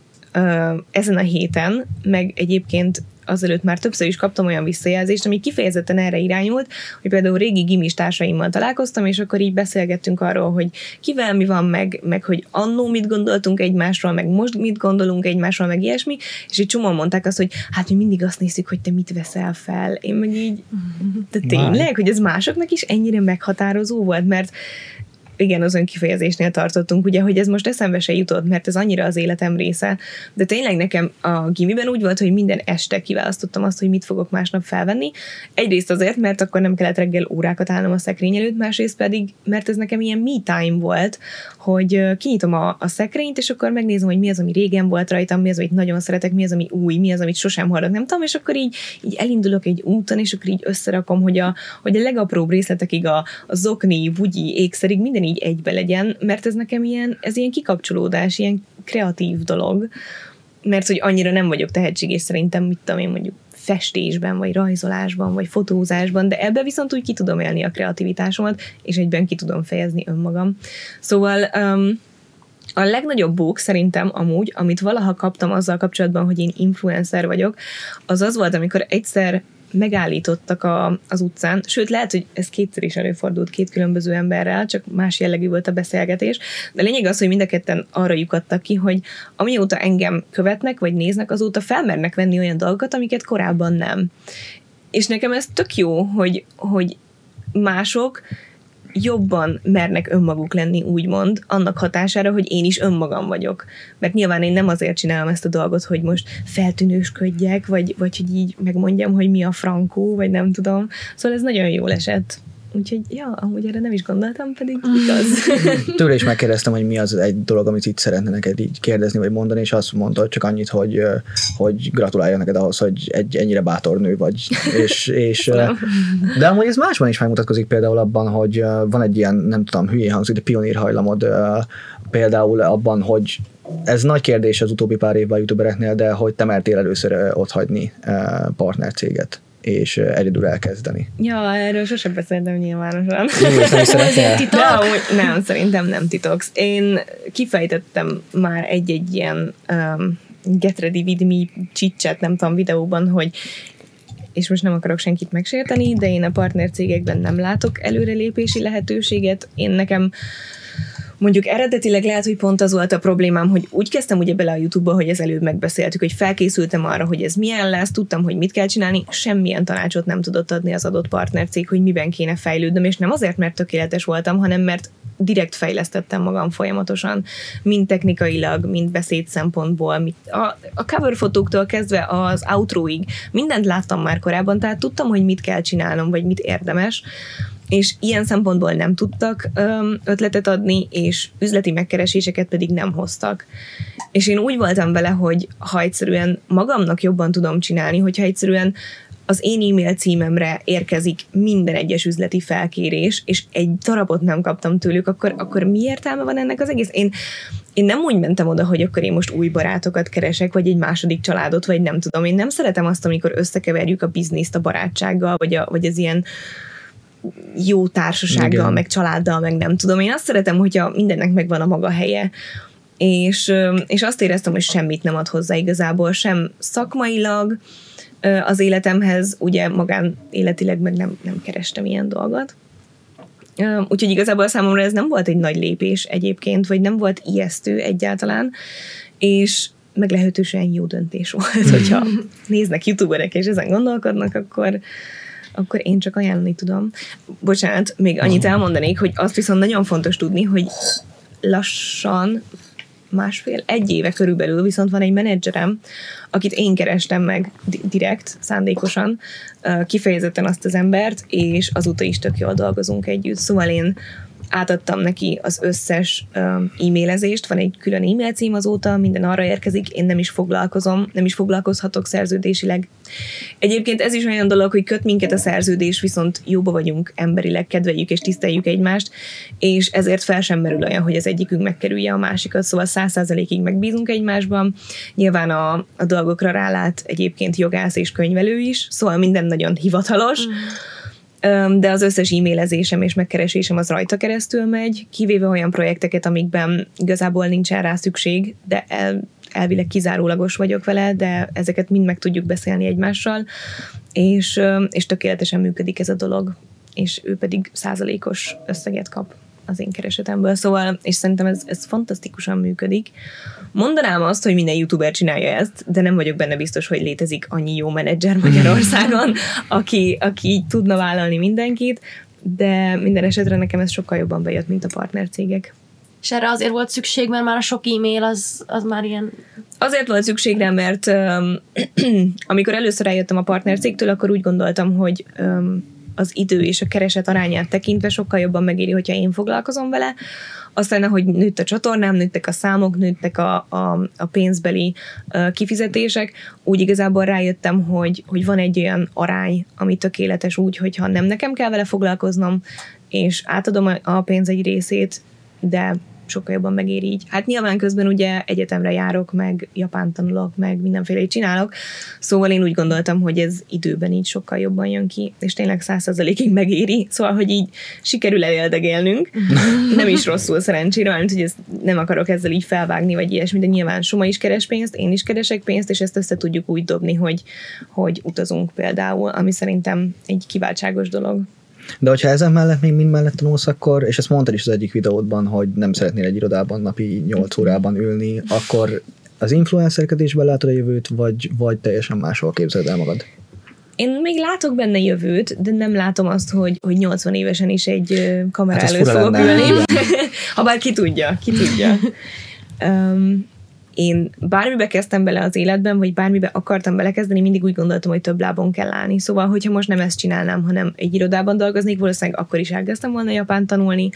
ezen a héten, meg egyébként azelőtt már többször is kaptam olyan visszajelzést, ami kifejezetten erre irányult, hogy például régi gimis társaimmal találkoztam, és akkor így beszélgettünk arról, hogy kivel mi van, meg, meg hogy annó mit gondoltunk egymásról, meg most mit gondolunk egymásról, meg ilyesmi, és így csomóan mondták azt, hogy hát mi mindig azt nézzük, hogy te mit veszel fel. Én meg így, de tényleg, hogy ez másoknak is ennyire meghatározó volt, mert igen, az önkifejezésnél tartottunk, ugye, hogy ez most eszembe se jutott, mert ez annyira az életem része. De tényleg nekem a gimiben úgy volt, hogy minden este kiválasztottam azt, hogy mit fogok másnap felvenni. Egyrészt azért, mert akkor nem kellett reggel órákat állnom a szekrény előtt, másrészt pedig, mert ez nekem ilyen me time volt, hogy kinyitom a, a szekrényt, és akkor megnézem, hogy mi az, ami régen volt rajtam, mi az, amit nagyon szeretek, mi az, ami új, mi az, amit sosem hordok, nem tudom, és akkor így, így elindulok egy úton, és akkor így összerakom, hogy a, hogy a legapróbb részletekig a, a zokni, bugyi, ékszerig minden így egybe legyen, mert ez nekem ilyen, ez ilyen kikapcsolódás, ilyen kreatív dolog, mert hogy annyira nem vagyok tehetséges szerintem, mit tudom én mondjuk festésben, vagy rajzolásban, vagy fotózásban, de ebbe viszont úgy ki tudom élni a kreativitásomat, és egyben ki tudom fejezni önmagam. Szóval um, a legnagyobb bók szerintem amúgy, amit valaha kaptam azzal kapcsolatban, hogy én influencer vagyok, az az volt, amikor egyszer megállítottak a, az utcán, sőt lehet, hogy ez kétszer is előfordult két különböző emberrel, csak más jellegű volt a beszélgetés, de lényeg az, hogy mind a ketten arra lyukadtak ki, hogy amióta engem követnek, vagy néznek, azóta felmernek venni olyan dolgokat, amiket korábban nem. És nekem ez tök jó, hogy, hogy mások jobban mernek önmaguk lenni, úgymond, annak hatására, hogy én is önmagam vagyok. Mert nyilván én nem azért csinálom ezt a dolgot, hogy most feltűnősködjek, vagy, vagy hogy így megmondjam, hogy mi a frankó, vagy nem tudom. Szóval ez nagyon jól esett. Úgyhogy, ja, amúgy erre nem is gondoltam, pedig igaz. Tőle is megkérdeztem, hogy mi az egy dolog, amit itt szeretne neked így kérdezni, vagy mondani, és azt mondta csak annyit, hogy, hogy gratulálja neked ahhoz, hogy egy ennyire bátor nő vagy. És, és, de amúgy ez másban is megmutatkozik például abban, hogy van egy ilyen, nem tudom, hülyén hangzik, de pionírhajlamod ö, például abban, hogy ez nagy kérdés az utóbbi pár évben a youtubereknél, de hogy te mertél először ö, otthagyni ö, partnercéget és egyedül elkezdeni. ja, erről sosem beszéltem nyilvánosan. Szeretnél? Titok? De amúgy nem, szerintem nem titok. Én kifejtettem már egy-egy ilyen um, Get Ready With Me csicset, nem tudom, videóban, hogy és most nem akarok senkit megsérteni, de én a partnercégekben nem látok előrelépési lehetőséget. Én nekem Mondjuk eredetileg lehet, hogy pont az volt a problémám, hogy úgy kezdtem ugye bele a YouTube-ba, hogy ez előbb megbeszéltük, hogy felkészültem arra, hogy ez milyen lesz, tudtam, hogy mit kell csinálni, semmilyen tanácsot nem tudott adni az adott partnercég, hogy miben kéne fejlődnöm, és nem azért, mert tökéletes voltam, hanem mert direkt fejlesztettem magam folyamatosan, mind technikailag, mind beszéd szempontból, a, a cover fotóktól kezdve az outroig, mindent láttam már korábban, tehát tudtam, hogy mit kell csinálnom, vagy mit érdemes, és ilyen szempontból nem tudtak ötletet adni, és üzleti megkereséseket pedig nem hoztak. És én úgy voltam vele, hogy ha egyszerűen magamnak jobban tudom csinálni, hogyha egyszerűen az én e-mail címemre érkezik minden egyes üzleti felkérés, és egy darabot nem kaptam tőlük, akkor, akkor mi értelme van ennek az egész? Én, én nem úgy mentem oda, hogy akkor én most új barátokat keresek, vagy egy második családot, vagy nem tudom. Én nem szeretem azt, amikor összekeverjük a bizniszt a barátsággal, vagy, a, vagy az ilyen jó társasággal, Igen. meg családdal, meg nem tudom. Én azt szeretem, hogyha mindennek megvan a maga helye. És, és azt éreztem, hogy semmit nem ad hozzá igazából, sem szakmailag, az életemhez, ugye magán életileg meg nem, nem kerestem ilyen dolgot. Úgyhogy igazából számomra ez nem volt egy nagy lépés egyébként, vagy nem volt ijesztő egyáltalán, és meglehetősen jó döntés volt, hogyha néznek youtuberek és ezen gondolkodnak, akkor, akkor én csak ajánlani tudom. Bocsánat, még annyit elmondanék, hogy azt viszont nagyon fontos tudni, hogy lassan másfél, egy éve körülbelül, viszont van egy menedzserem, akit én kerestem meg direkt, szándékosan, kifejezetten azt az embert, és azóta is tök jól dolgozunk együtt. Szóval én átadtam neki az összes e-mailezést, van egy külön e-mail cím azóta, minden arra érkezik, én nem is foglalkozom, nem is foglalkozhatok szerződésileg. Egyébként ez is olyan dolog, hogy köt minket a szerződés, viszont jóba vagyunk emberileg, kedveljük és tiszteljük egymást, és ezért fel sem merül olyan, hogy az egyikünk megkerülje a másikat, szóval száz százalékig megbízunk egymásban. Nyilván a, a dolgokra rálát egyébként jogász és könyvelő is, szóval minden nagyon hivatalos. Mm de az összes e-mailezésem és megkeresésem az rajta keresztül megy, kivéve olyan projekteket, amikben igazából nincsen rá szükség, de el, elvileg kizárólagos vagyok vele, de ezeket mind meg tudjuk beszélni egymással, és, és tökéletesen működik ez a dolog, és ő pedig százalékos összeget kap az én keresetemből, szóval, és szerintem ez, ez fantasztikusan működik. Mondanám azt, hogy minden youtuber csinálja ezt, de nem vagyok benne biztos, hogy létezik annyi jó menedzser Magyarországon, aki, aki így tudna vállalni mindenkit, de minden esetre nekem ez sokkal jobban bejött, mint a partnercégek. És erre azért volt szükség, mert már a sok e-mail az, az már ilyen... Azért volt szükség rá, mert um, amikor először eljöttem a partnercégtől, akkor úgy gondoltam, hogy um, az idő és a kereset arányát tekintve sokkal jobban megéri, hogyha én foglalkozom vele. Aztán, ahogy nőtt a csatornám, nőttek a számok, nőttek a, a, a pénzbeli kifizetések, úgy igazából rájöttem, hogy, hogy van egy olyan arány, ami tökéletes úgy, hogyha nem nekem kell vele foglalkoznom, és átadom a pénz egy részét, de sokkal jobban megéri így. Hát nyilván közben ugye egyetemre járok, meg japán tanulok, meg mindenféle csinálok, szóval én úgy gondoltam, hogy ez időben így sokkal jobban jön ki, és tényleg százszerzalékig megéri, szóval, hogy így sikerül eléldegélnünk, nem is rosszul szerencsére, mert hogy ezt nem akarok ezzel így felvágni, vagy ilyesmi, de nyilván Soma is keres pénzt, én is keresek pénzt, és ezt össze tudjuk úgy dobni, hogy, hogy utazunk például, ami szerintem egy kiváltságos dolog. De hogyha ezen mellett még mind mellett tanulsz, akkor, és ezt mondtad is az egyik videódban, hogy nem szeretnél egy irodában napi 8 órában ülni, akkor az influencerkedésben látod a jövőt, vagy, vagy teljesen máshol képzeled el magad? Én még látok benne jövőt, de nem látom azt, hogy, hogy 80 évesen is egy kamera hát előtt fogok ülni. Habár ki tudja, ki tudja. um, én bármibe kezdtem bele az életben, vagy bármibe akartam belekezdeni, mindig úgy gondoltam, hogy több lábon kell állni. Szóval, hogyha most nem ezt csinálnám, hanem egy irodában dolgoznék, valószínűleg akkor is elkezdtem volna japán tanulni,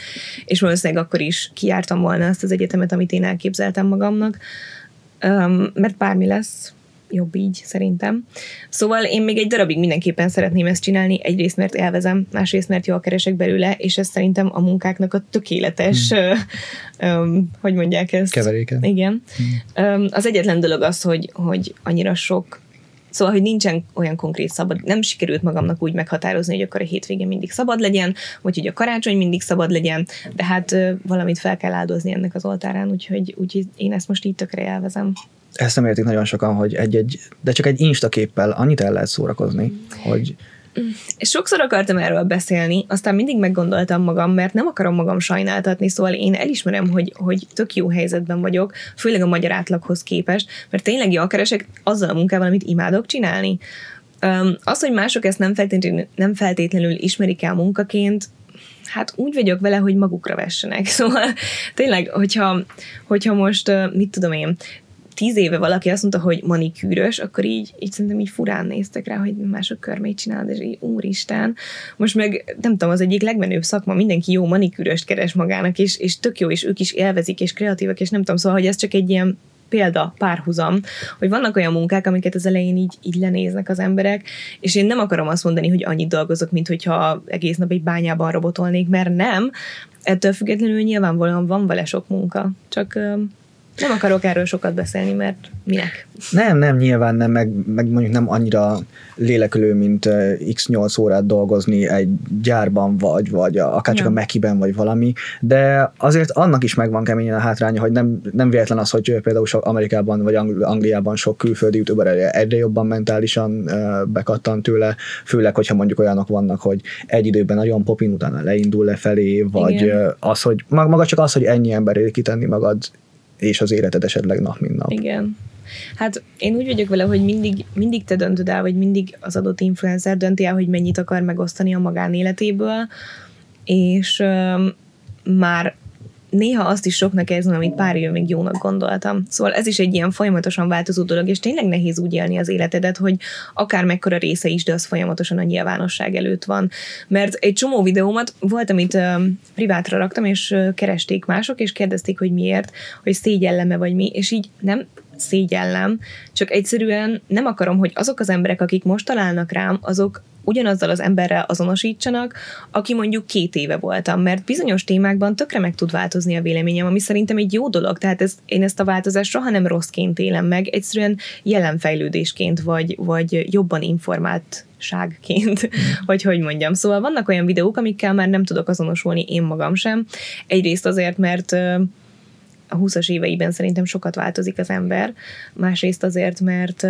és valószínűleg akkor is kiártam volna azt az egyetemet, amit én elképzeltem magamnak. Um, mert bármi lesz, jobb így, szerintem. Szóval én még egy darabig mindenképpen szeretném ezt csinálni, egyrészt mert élvezem, másrészt mert jól keresek belőle, és ez szerintem a munkáknak a tökéletes, hmm. um, hogy mondják ezt? Keveréke. Igen. Hmm. Um, az egyetlen dolog az, hogy, hogy annyira sok Szóval, hogy nincsen olyan konkrét szabad, nem sikerült magamnak úgy meghatározni, hogy akkor a hétvége mindig szabad legyen, vagy hogy a karácsony mindig szabad legyen, de hát valamit fel kell áldozni ennek az oltárán, úgyhogy, úgyhogy én ezt most így tökre élvezem ezt nem értik nagyon sokan, hogy egy-egy, de csak egy instaképpel annyit el lehet szórakozni, hogy sokszor akartam erről beszélni, aztán mindig meggondoltam magam, mert nem akarom magam sajnáltatni, szóval én elismerem, hogy, hogy tök jó helyzetben vagyok, főleg a magyar átlaghoz képest, mert tényleg jól keresek azzal a munkával, amit imádok csinálni. Az, hogy mások ezt nem feltétlenül, nem feltétlenül ismerik el munkaként, hát úgy vagyok vele, hogy magukra vessenek. Szóval tényleg, hogyha, hogyha most, mit tudom én, tíz éve valaki azt mondta, hogy manikűrös, akkor így, így szerintem így furán néztek rá, hogy mások körmét csinálod, és így úristen. Most meg nem tudom, az egyik legmenőbb szakma, mindenki jó manikűröst keres magának, és, és tök jó, és ők is élvezik, és kreatívak, és nem tudom, szóval, hogy ez csak egy ilyen példa, párhuzam, hogy vannak olyan munkák, amiket az elején így, így lenéznek az emberek, és én nem akarom azt mondani, hogy annyit dolgozok, mint hogyha egész nap egy bányában robotolnék, mert nem, ettől függetlenül nyilvánvalóan van vele sok munka, csak nem akarok erről sokat beszélni, mert minek? Nem, nem, nyilván nem, meg, meg mondjuk nem annyira lélekülő, mint x8 órát dolgozni egy gyárban vagy, vagy a, akár csak ja. a Mekiben, vagy valami, de azért annak is megvan keményen a hátránya, hogy nem, nem véletlen az, hogy például sok Amerikában vagy Angliában sok külföldi youtuber egyre jobban mentálisan bekattan tőle, főleg, hogyha mondjuk olyanok vannak, hogy egy időben nagyon popin, utána leindul lefelé, vagy Igen. az, hogy maga csak az, hogy ennyi ember kitenni magad és az életed esetleg nap, mint nap. Igen. Hát én úgy vagyok vele, hogy mindig, mindig te döntöd el, vagy mindig az adott influencer dönti el, hogy mennyit akar megosztani a magánéletéből, és um, már néha azt is soknak érzem, amit pár éve még jónak gondoltam. Szóval ez is egy ilyen folyamatosan változó dolog, és tényleg nehéz úgy élni az életedet, hogy akár mekkora része is, de az folyamatosan a nyilvánosság előtt van. Mert egy csomó videómat volt, amit uh, privátra raktam, és uh, keresték mások, és kérdezték, hogy miért, hogy szégyelleme vagy mi, és így nem szégyellem, csak egyszerűen nem akarom, hogy azok az emberek, akik most találnak rám, azok ugyanazzal az emberrel azonosítsanak, aki mondjuk két éve voltam, mert bizonyos témákban tökre meg tud változni a véleményem, ami szerintem egy jó dolog, tehát ez, én ezt a változást soha nem rosszként élem meg, egyszerűen jelenfejlődésként, vagy, vagy jobban informált ságként, vagy hogy mondjam. Szóval vannak olyan videók, amikkel már nem tudok azonosulni én magam sem. Egyrészt azért, mert a 20-as éveiben szerintem sokat változik az ember, másrészt azért, mert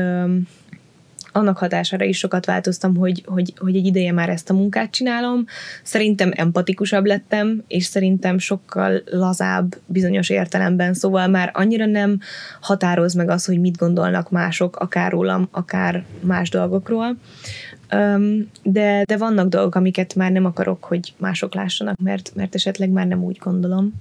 annak hatására is sokat változtam, hogy, hogy, hogy egy ideje már ezt a munkát csinálom. Szerintem empatikusabb lettem, és szerintem sokkal lazább bizonyos értelemben, szóval már annyira nem határoz meg az, hogy mit gondolnak mások, akár rólam, akár más dolgokról. De, de vannak dolgok, amiket már nem akarok, hogy mások lássanak, mert, mert esetleg már nem úgy gondolom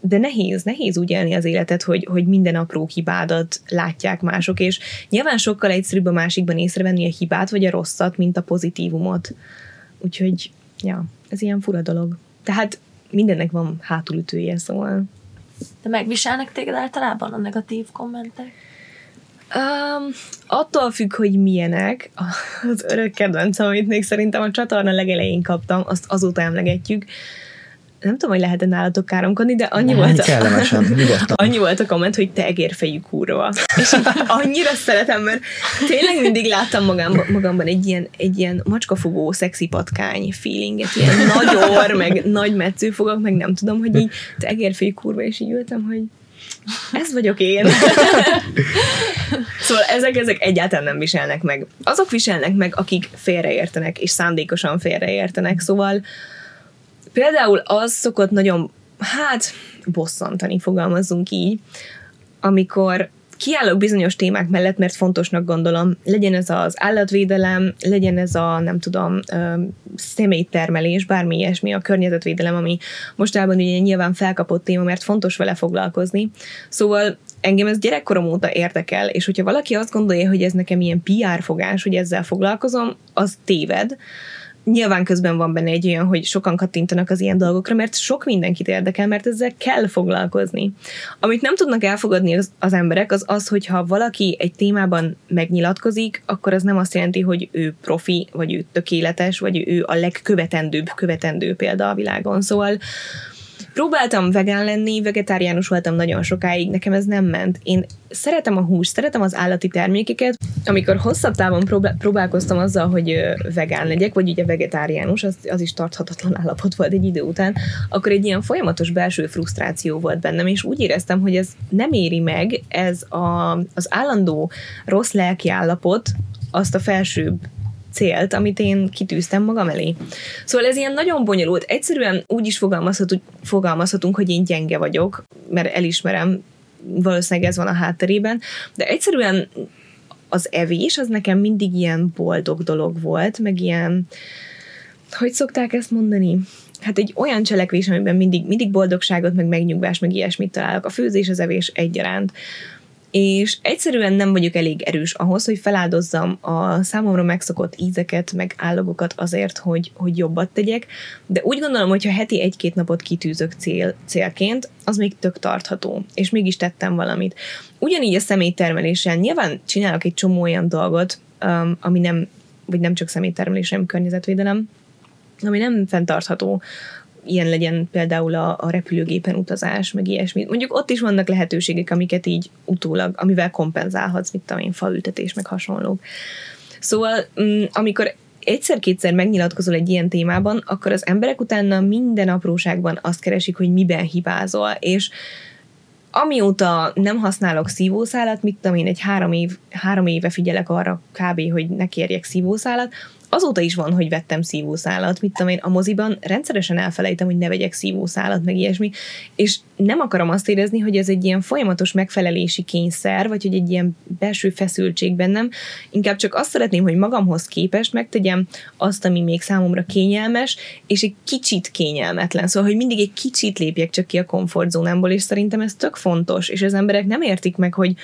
de nehéz, nehéz úgy élni az életet, hogy, hogy minden apró hibádat látják mások, és nyilván sokkal egyszerűbb a másikban észrevenni a hibát vagy a rosszat, mint a pozitívumot. Úgyhogy, ja, ez ilyen fura dolog. Tehát mindennek van hátulütője, szóval. De megviselnek téged általában a negatív kommentek? Um, attól függ, hogy milyenek. Az örök kedvencem, amit még szerintem a csatorna legelején kaptam, azt azóta emlegetjük nem tudom, hogy lehet-e nálatok káromkodni, de annyi volt, a, annyi volt a komment, hogy te egérfejű kurva. És annyira szeretem, mert tényleg mindig láttam magamban, magamban egy ilyen, egy ilyen macskafogó, szexi patkány feelinget, ilyen nagy orr, meg nagy metszőfogak, meg nem tudom, hogy így te egérfejű kurva, és így ültem, hogy ez vagyok én. szóval ezek, ezek egyáltalán nem viselnek meg. Azok viselnek meg, akik félreértenek, és szándékosan félreértenek, szóval Például az szokott nagyon, hát, bosszantani, fogalmazzunk így, amikor kiállok bizonyos témák mellett, mert fontosnak gondolom, legyen ez az állatvédelem, legyen ez a, nem tudom, személytermelés, bármi ilyesmi, a környezetvédelem, ami mostában ugye nyilván felkapott téma, mert fontos vele foglalkozni. Szóval engem ez gyerekkorom óta érdekel, és hogyha valaki azt gondolja, hogy ez nekem ilyen PR fogás, hogy ezzel foglalkozom, az téved nyilván közben van benne egy olyan, hogy sokan kattintanak az ilyen dolgokra, mert sok mindenkit érdekel, mert ezzel kell foglalkozni. Amit nem tudnak elfogadni az, az emberek, az az, hogyha valaki egy témában megnyilatkozik, akkor az nem azt jelenti, hogy ő profi, vagy ő tökéletes, vagy ő a legkövetendőbb követendő példa a világon. Szóval Próbáltam vegán lenni, vegetáriánus voltam nagyon sokáig, nekem ez nem ment. Én szeretem a húst, szeretem az állati termékeket. Amikor hosszabb távon próbál, próbálkoztam azzal, hogy vegán legyek, vagy ugye vegetáriánus, az, az is tarthatatlan állapot volt egy idő után, akkor egy ilyen folyamatos belső frusztráció volt bennem, és úgy éreztem, hogy ez nem éri meg, ez a, az állandó rossz lelki állapot, azt a felsőbb célt, amit én kitűztem magam elé. Szóval ez ilyen nagyon bonyolult. Egyszerűen úgy is fogalmazhatunk, fogalmazhatunk hogy én gyenge vagyok, mert elismerem, valószínűleg ez van a hátterében, de egyszerűen az evés az nekem mindig ilyen boldog dolog volt, meg ilyen, hogy szokták ezt mondani? Hát egy olyan cselekvés, amiben mindig, mindig boldogságot, meg megnyugvás, meg ilyesmit találok. A főzés, az evés egyaránt és egyszerűen nem vagyok elég erős ahhoz, hogy feláldozzam a számomra megszokott ízeket, meg állagokat azért, hogy, hogy jobbat tegyek, de úgy gondolom, hogy ha heti egy-két napot kitűzök cél, célként, az még tök tartható, és mégis tettem valamit. Ugyanígy a személytermelésen nyilván csinálok egy csomó olyan dolgot, um, ami nem, vagy nem csak személytermelés, környezetvédelem, ami nem fenntartható, ilyen legyen például a, a repülőgépen utazás, meg ilyesmi. Mondjuk ott is vannak lehetőségek, amiket így utólag, amivel kompenzálhatsz, mit tudom én, faültetés, meg hasonlók. Szóval, mm, amikor egyszer-kétszer megnyilatkozol egy ilyen témában, akkor az emberek utána minden apróságban azt keresik, hogy miben hibázol, és amióta nem használok szívószálat, mit tudom én, egy három, év, három éve figyelek arra kb., hogy ne kérjek szívószálat, azóta is van, hogy vettem szívószálat, mit tudom én, a moziban rendszeresen elfelejtem, hogy ne vegyek szívószálat, meg ilyesmi, és nem akarom azt érezni, hogy ez egy ilyen folyamatos megfelelési kényszer, vagy hogy egy ilyen belső feszültség bennem, inkább csak azt szeretném, hogy magamhoz képest megtegyem azt, ami még számomra kényelmes, és egy kicsit kényelmetlen, szóval, hogy mindig egy kicsit lépjek csak ki a komfortzónámból, és szerintem ez tök fontos, és az emberek nem értik meg, hogy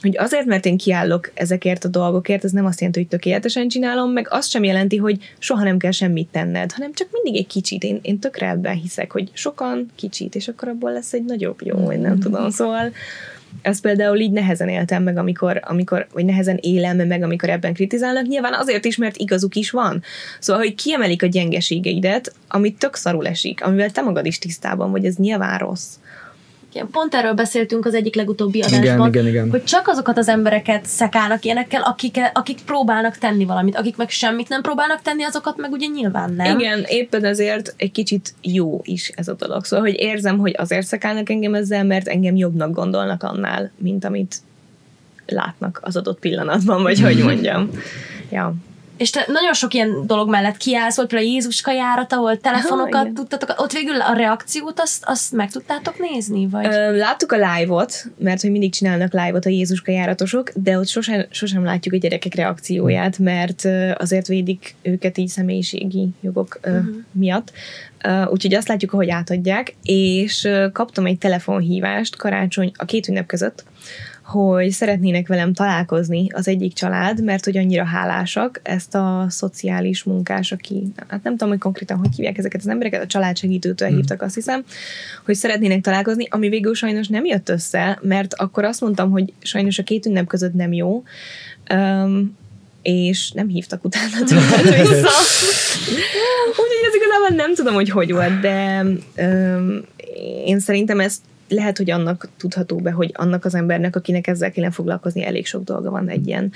hogy azért, mert én kiállok ezekért a dolgokért, ez nem azt jelenti, hogy tökéletesen csinálom, meg azt sem jelenti, hogy soha nem kell semmit tenned, hanem csak mindig egy kicsit. Én, én tökre ebben hiszek, hogy sokan kicsit, és akkor abból lesz egy nagyobb jó, vagy nem tudom. Szóval ezt például így nehezen éltem meg, amikor, amikor vagy nehezen élem meg, amikor ebben kritizálnak. Nyilván azért is, mert igazuk is van. Szóval, hogy kiemelik a gyengeségeidet, amit tök szarul esik, amivel te magad is tisztában vagy, ez nyilván rossz. Igen, pont erről beszéltünk az egyik legutóbbi adásban, igen, igen, igen. hogy csak azokat az embereket szekálnak ilyenekkel, akik, akik próbálnak tenni valamit, akik meg semmit nem próbálnak tenni, azokat meg ugye nyilván nem. Igen, éppen ezért egy kicsit jó is ez a dolog. Szóval, hogy érzem, hogy azért szekálnak engem ezzel, mert engem jobbnak gondolnak annál, mint amit látnak az adott pillanatban, vagy hogy mondjam. Ja és te nagyon sok ilyen dolog mellett kiállsz, volt például Jézuska járat, ahol telefonokat ha, tudtatok, ott végül a reakciót azt, azt meg tudtátok nézni? Vagy? Ö, láttuk a live-ot, mert hogy mindig csinálnak live-ot a Jézuska járatosok, de ott sosem, sosem látjuk a gyerekek reakcióját, mert azért védik őket így személyiségi jogok uh-huh. miatt. Úgyhogy azt látjuk, ahogy átadják, és kaptam egy telefonhívást karácsony a két ünnep között, hogy szeretnének velem találkozni az egyik család, mert hogy annyira hálásak ezt a szociális munkás, aki, hát nem tudom, hogy konkrétan hogy hívják ezeket az embereket, a családsegítőtől hmm. hívtak azt hiszem, hogy szeretnének találkozni, ami végül sajnos nem jött össze, mert akkor azt mondtam, hogy sajnos a két ünnep között nem jó, um, és nem hívtak utána vissza. Úgyhogy ez igazából nem tudom, hogy hogy volt, de um, én szerintem ezt lehet, hogy annak tudható be, hogy annak az embernek, akinek ezzel kéne foglalkozni, elég sok dolga van egy ilyen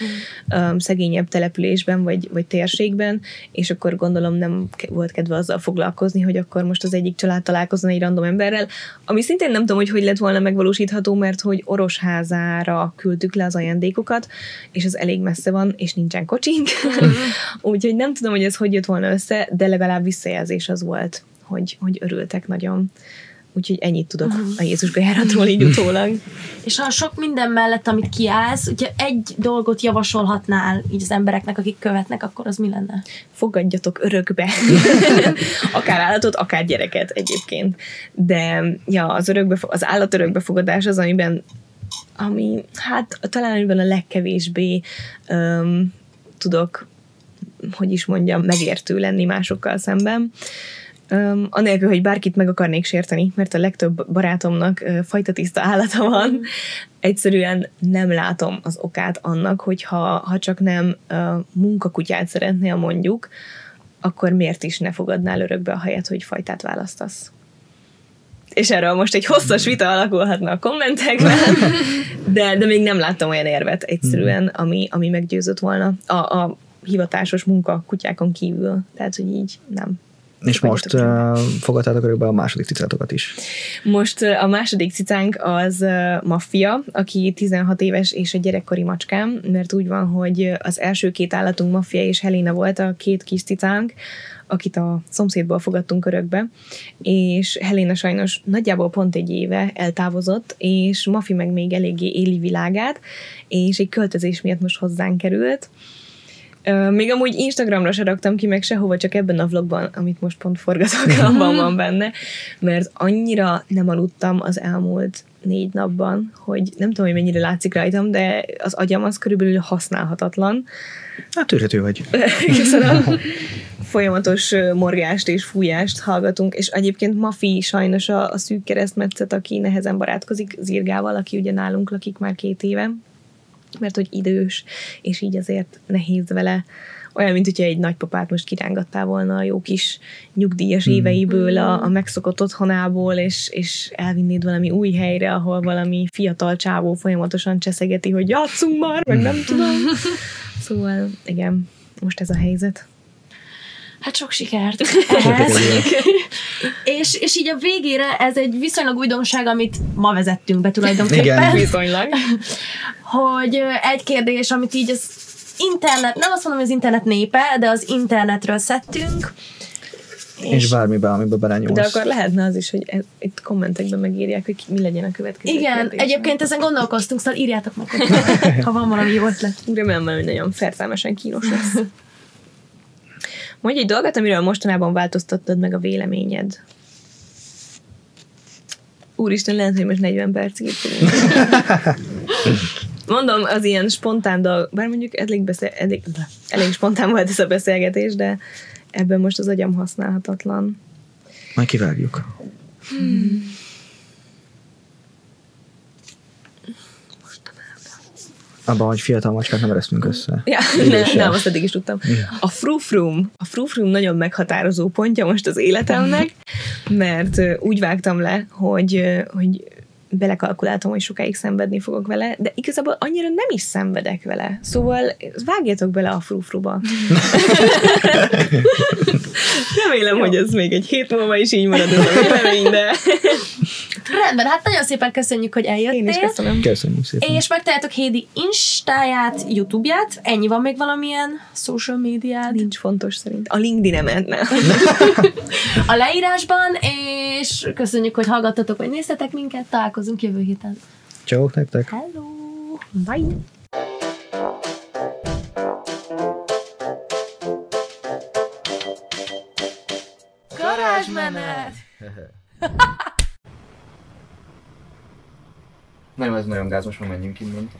um, szegényebb településben, vagy, vagy térségben, és akkor gondolom nem volt kedve azzal foglalkozni, hogy akkor most az egyik család találkozzon egy random emberrel, ami szintén nem tudom, hogy hogy lett volna megvalósítható, mert hogy Orosházára küldtük le az ajándékokat, és az elég messze van, és nincsen kocsink, úgyhogy nem tudom, hogy ez hogy jött volna össze, de legalább visszajelzés az volt, hogy, hogy örültek nagyon. Úgyhogy ennyit tudok uh-huh. a Jézus bejáratról így utólag. És ha sok minden mellett, amit kiállsz, ugye egy dolgot javasolhatnál így az embereknek, akik követnek, akkor az mi lenne? Fogadjatok örökbe. akár állatot, akár gyereket egyébként. De ja, az, örökbe, az állat örökbefogadás az, amiben ami hát talán amiben a legkevésbé um, tudok, hogy is mondjam, megértő lenni másokkal szemben. Um, anélkül, hogy bárkit meg akarnék sérteni, mert a legtöbb barátomnak uh, fajta tiszta állata van, egyszerűen nem látom az okát annak, hogyha ha csak nem uh, munkakutyát szeretnél mondjuk, akkor miért is ne fogadnál örökbe a helyet, hogy fajtát választasz? És erről most egy hosszas vita alakulhatna a kommentekben, de, de még nem láttam olyan érvet egyszerűen, ami, ami meggyőzött volna a, a hivatásos munka kutyákon kívül. Tehát, hogy így nem. És most uh, fogadtátok örökbe a második cicátokat is. Most a második cicánk az Maffia, aki 16 éves és egy gyerekkori macskám, mert úgy van, hogy az első két állatunk Maffia és Helena volt a két kis cicánk, akit a szomszédból fogadtunk örökbe, és Helena sajnos nagyjából pont egy éve eltávozott, és Mafi meg még eléggé éli világát, és egy költözés miatt most hozzánk került, még amúgy Instagramra se raktam ki, meg sehova, csak ebben a vlogban, amit most pont forgatok, abban van benne, mert annyira nem aludtam az elmúlt négy napban, hogy nem tudom, hogy mennyire látszik rajtam, de az agyam az körülbelül használhatatlan. Hát tűrhető vagy. Köszönöm. Folyamatos morgást és fújást hallgatunk, és egyébként Mafi sajnos a, a szűk keresztmetszet, aki nehezen barátkozik Zirgával, aki ugye nálunk lakik már két éve, mert hogy idős, és így azért nehéz vele olyan, mint hogyha egy nagypapát most kirángattál volna a jó kis nyugdíjas mm. éveiből, a, a megszokott otthonából, és, és elvinnéd valami új helyre, ahol valami fiatal csávó folyamatosan cseszegeti, hogy játszunk már, meg nem tudom. Szóval, igen, most ez a helyzet. Hát sok sikert ehhez. és, és így a végére ez egy viszonylag újdonság, amit ma vezettünk be tulajdonképpen. Igen, viszonylag. hogy egy kérdés, amit így az internet, nem azt mondom, hogy az internet népe, de az internetről szedtünk, és, és bármiben, amiben belenyúlsz. De akkor lehetne az is, hogy ez, itt kommentekben megírják, hogy mi legyen a következő Igen, kérdés. egyébként ezen gondolkoztunk, szóval írjátok meg, ha van valami jó ötlet. Remélem, hogy nagyon fertelmesen kínos lesz. Mondj egy dolgot, amiről mostanában változtattad meg a véleményed. Úristen, lehet, hogy most 40 percig Mondom, az ilyen spontán dolog, bár mondjuk elég, beszél, elég, elég spontán volt ez a beszélgetés, de ebben most az agyam használhatatlan. Majd kivágjuk. Hmm. Abban, hogy fiatal macskát nem eresztünk össze. Ja, nem, nem, azt eddig is tudtam. Ja. A frufrum, a frufrum nagyon meghatározó pontja most az életemnek, mert úgy vágtam le, hogy, hogy belekalkuláltam, hogy sokáig szenvedni fogok vele, de igazából annyira nem is szenvedek vele. Szóval vágjátok bele a frufruba. Remélem, Jó. hogy ez még egy hét múlva is így marad ez a vélemény, de... Rendben, hát nagyon szépen köszönjük, hogy eljöttél. Én is köszönöm. Köszönjük szépen. És megtaláltok Hédi Instáját, Youtube-ját, ennyi van még valamilyen social médiát? Nincs fontos szerint. A LinkedIn-emet nem. a leírásban, és köszönjük, hogy hallgattatok, hogy néztetek minket, találkozunk jövő héten. Ciao nektek. Hello. Bye. Garázsmenet! Nem, ez nagyon gáz, most már menjünk innen.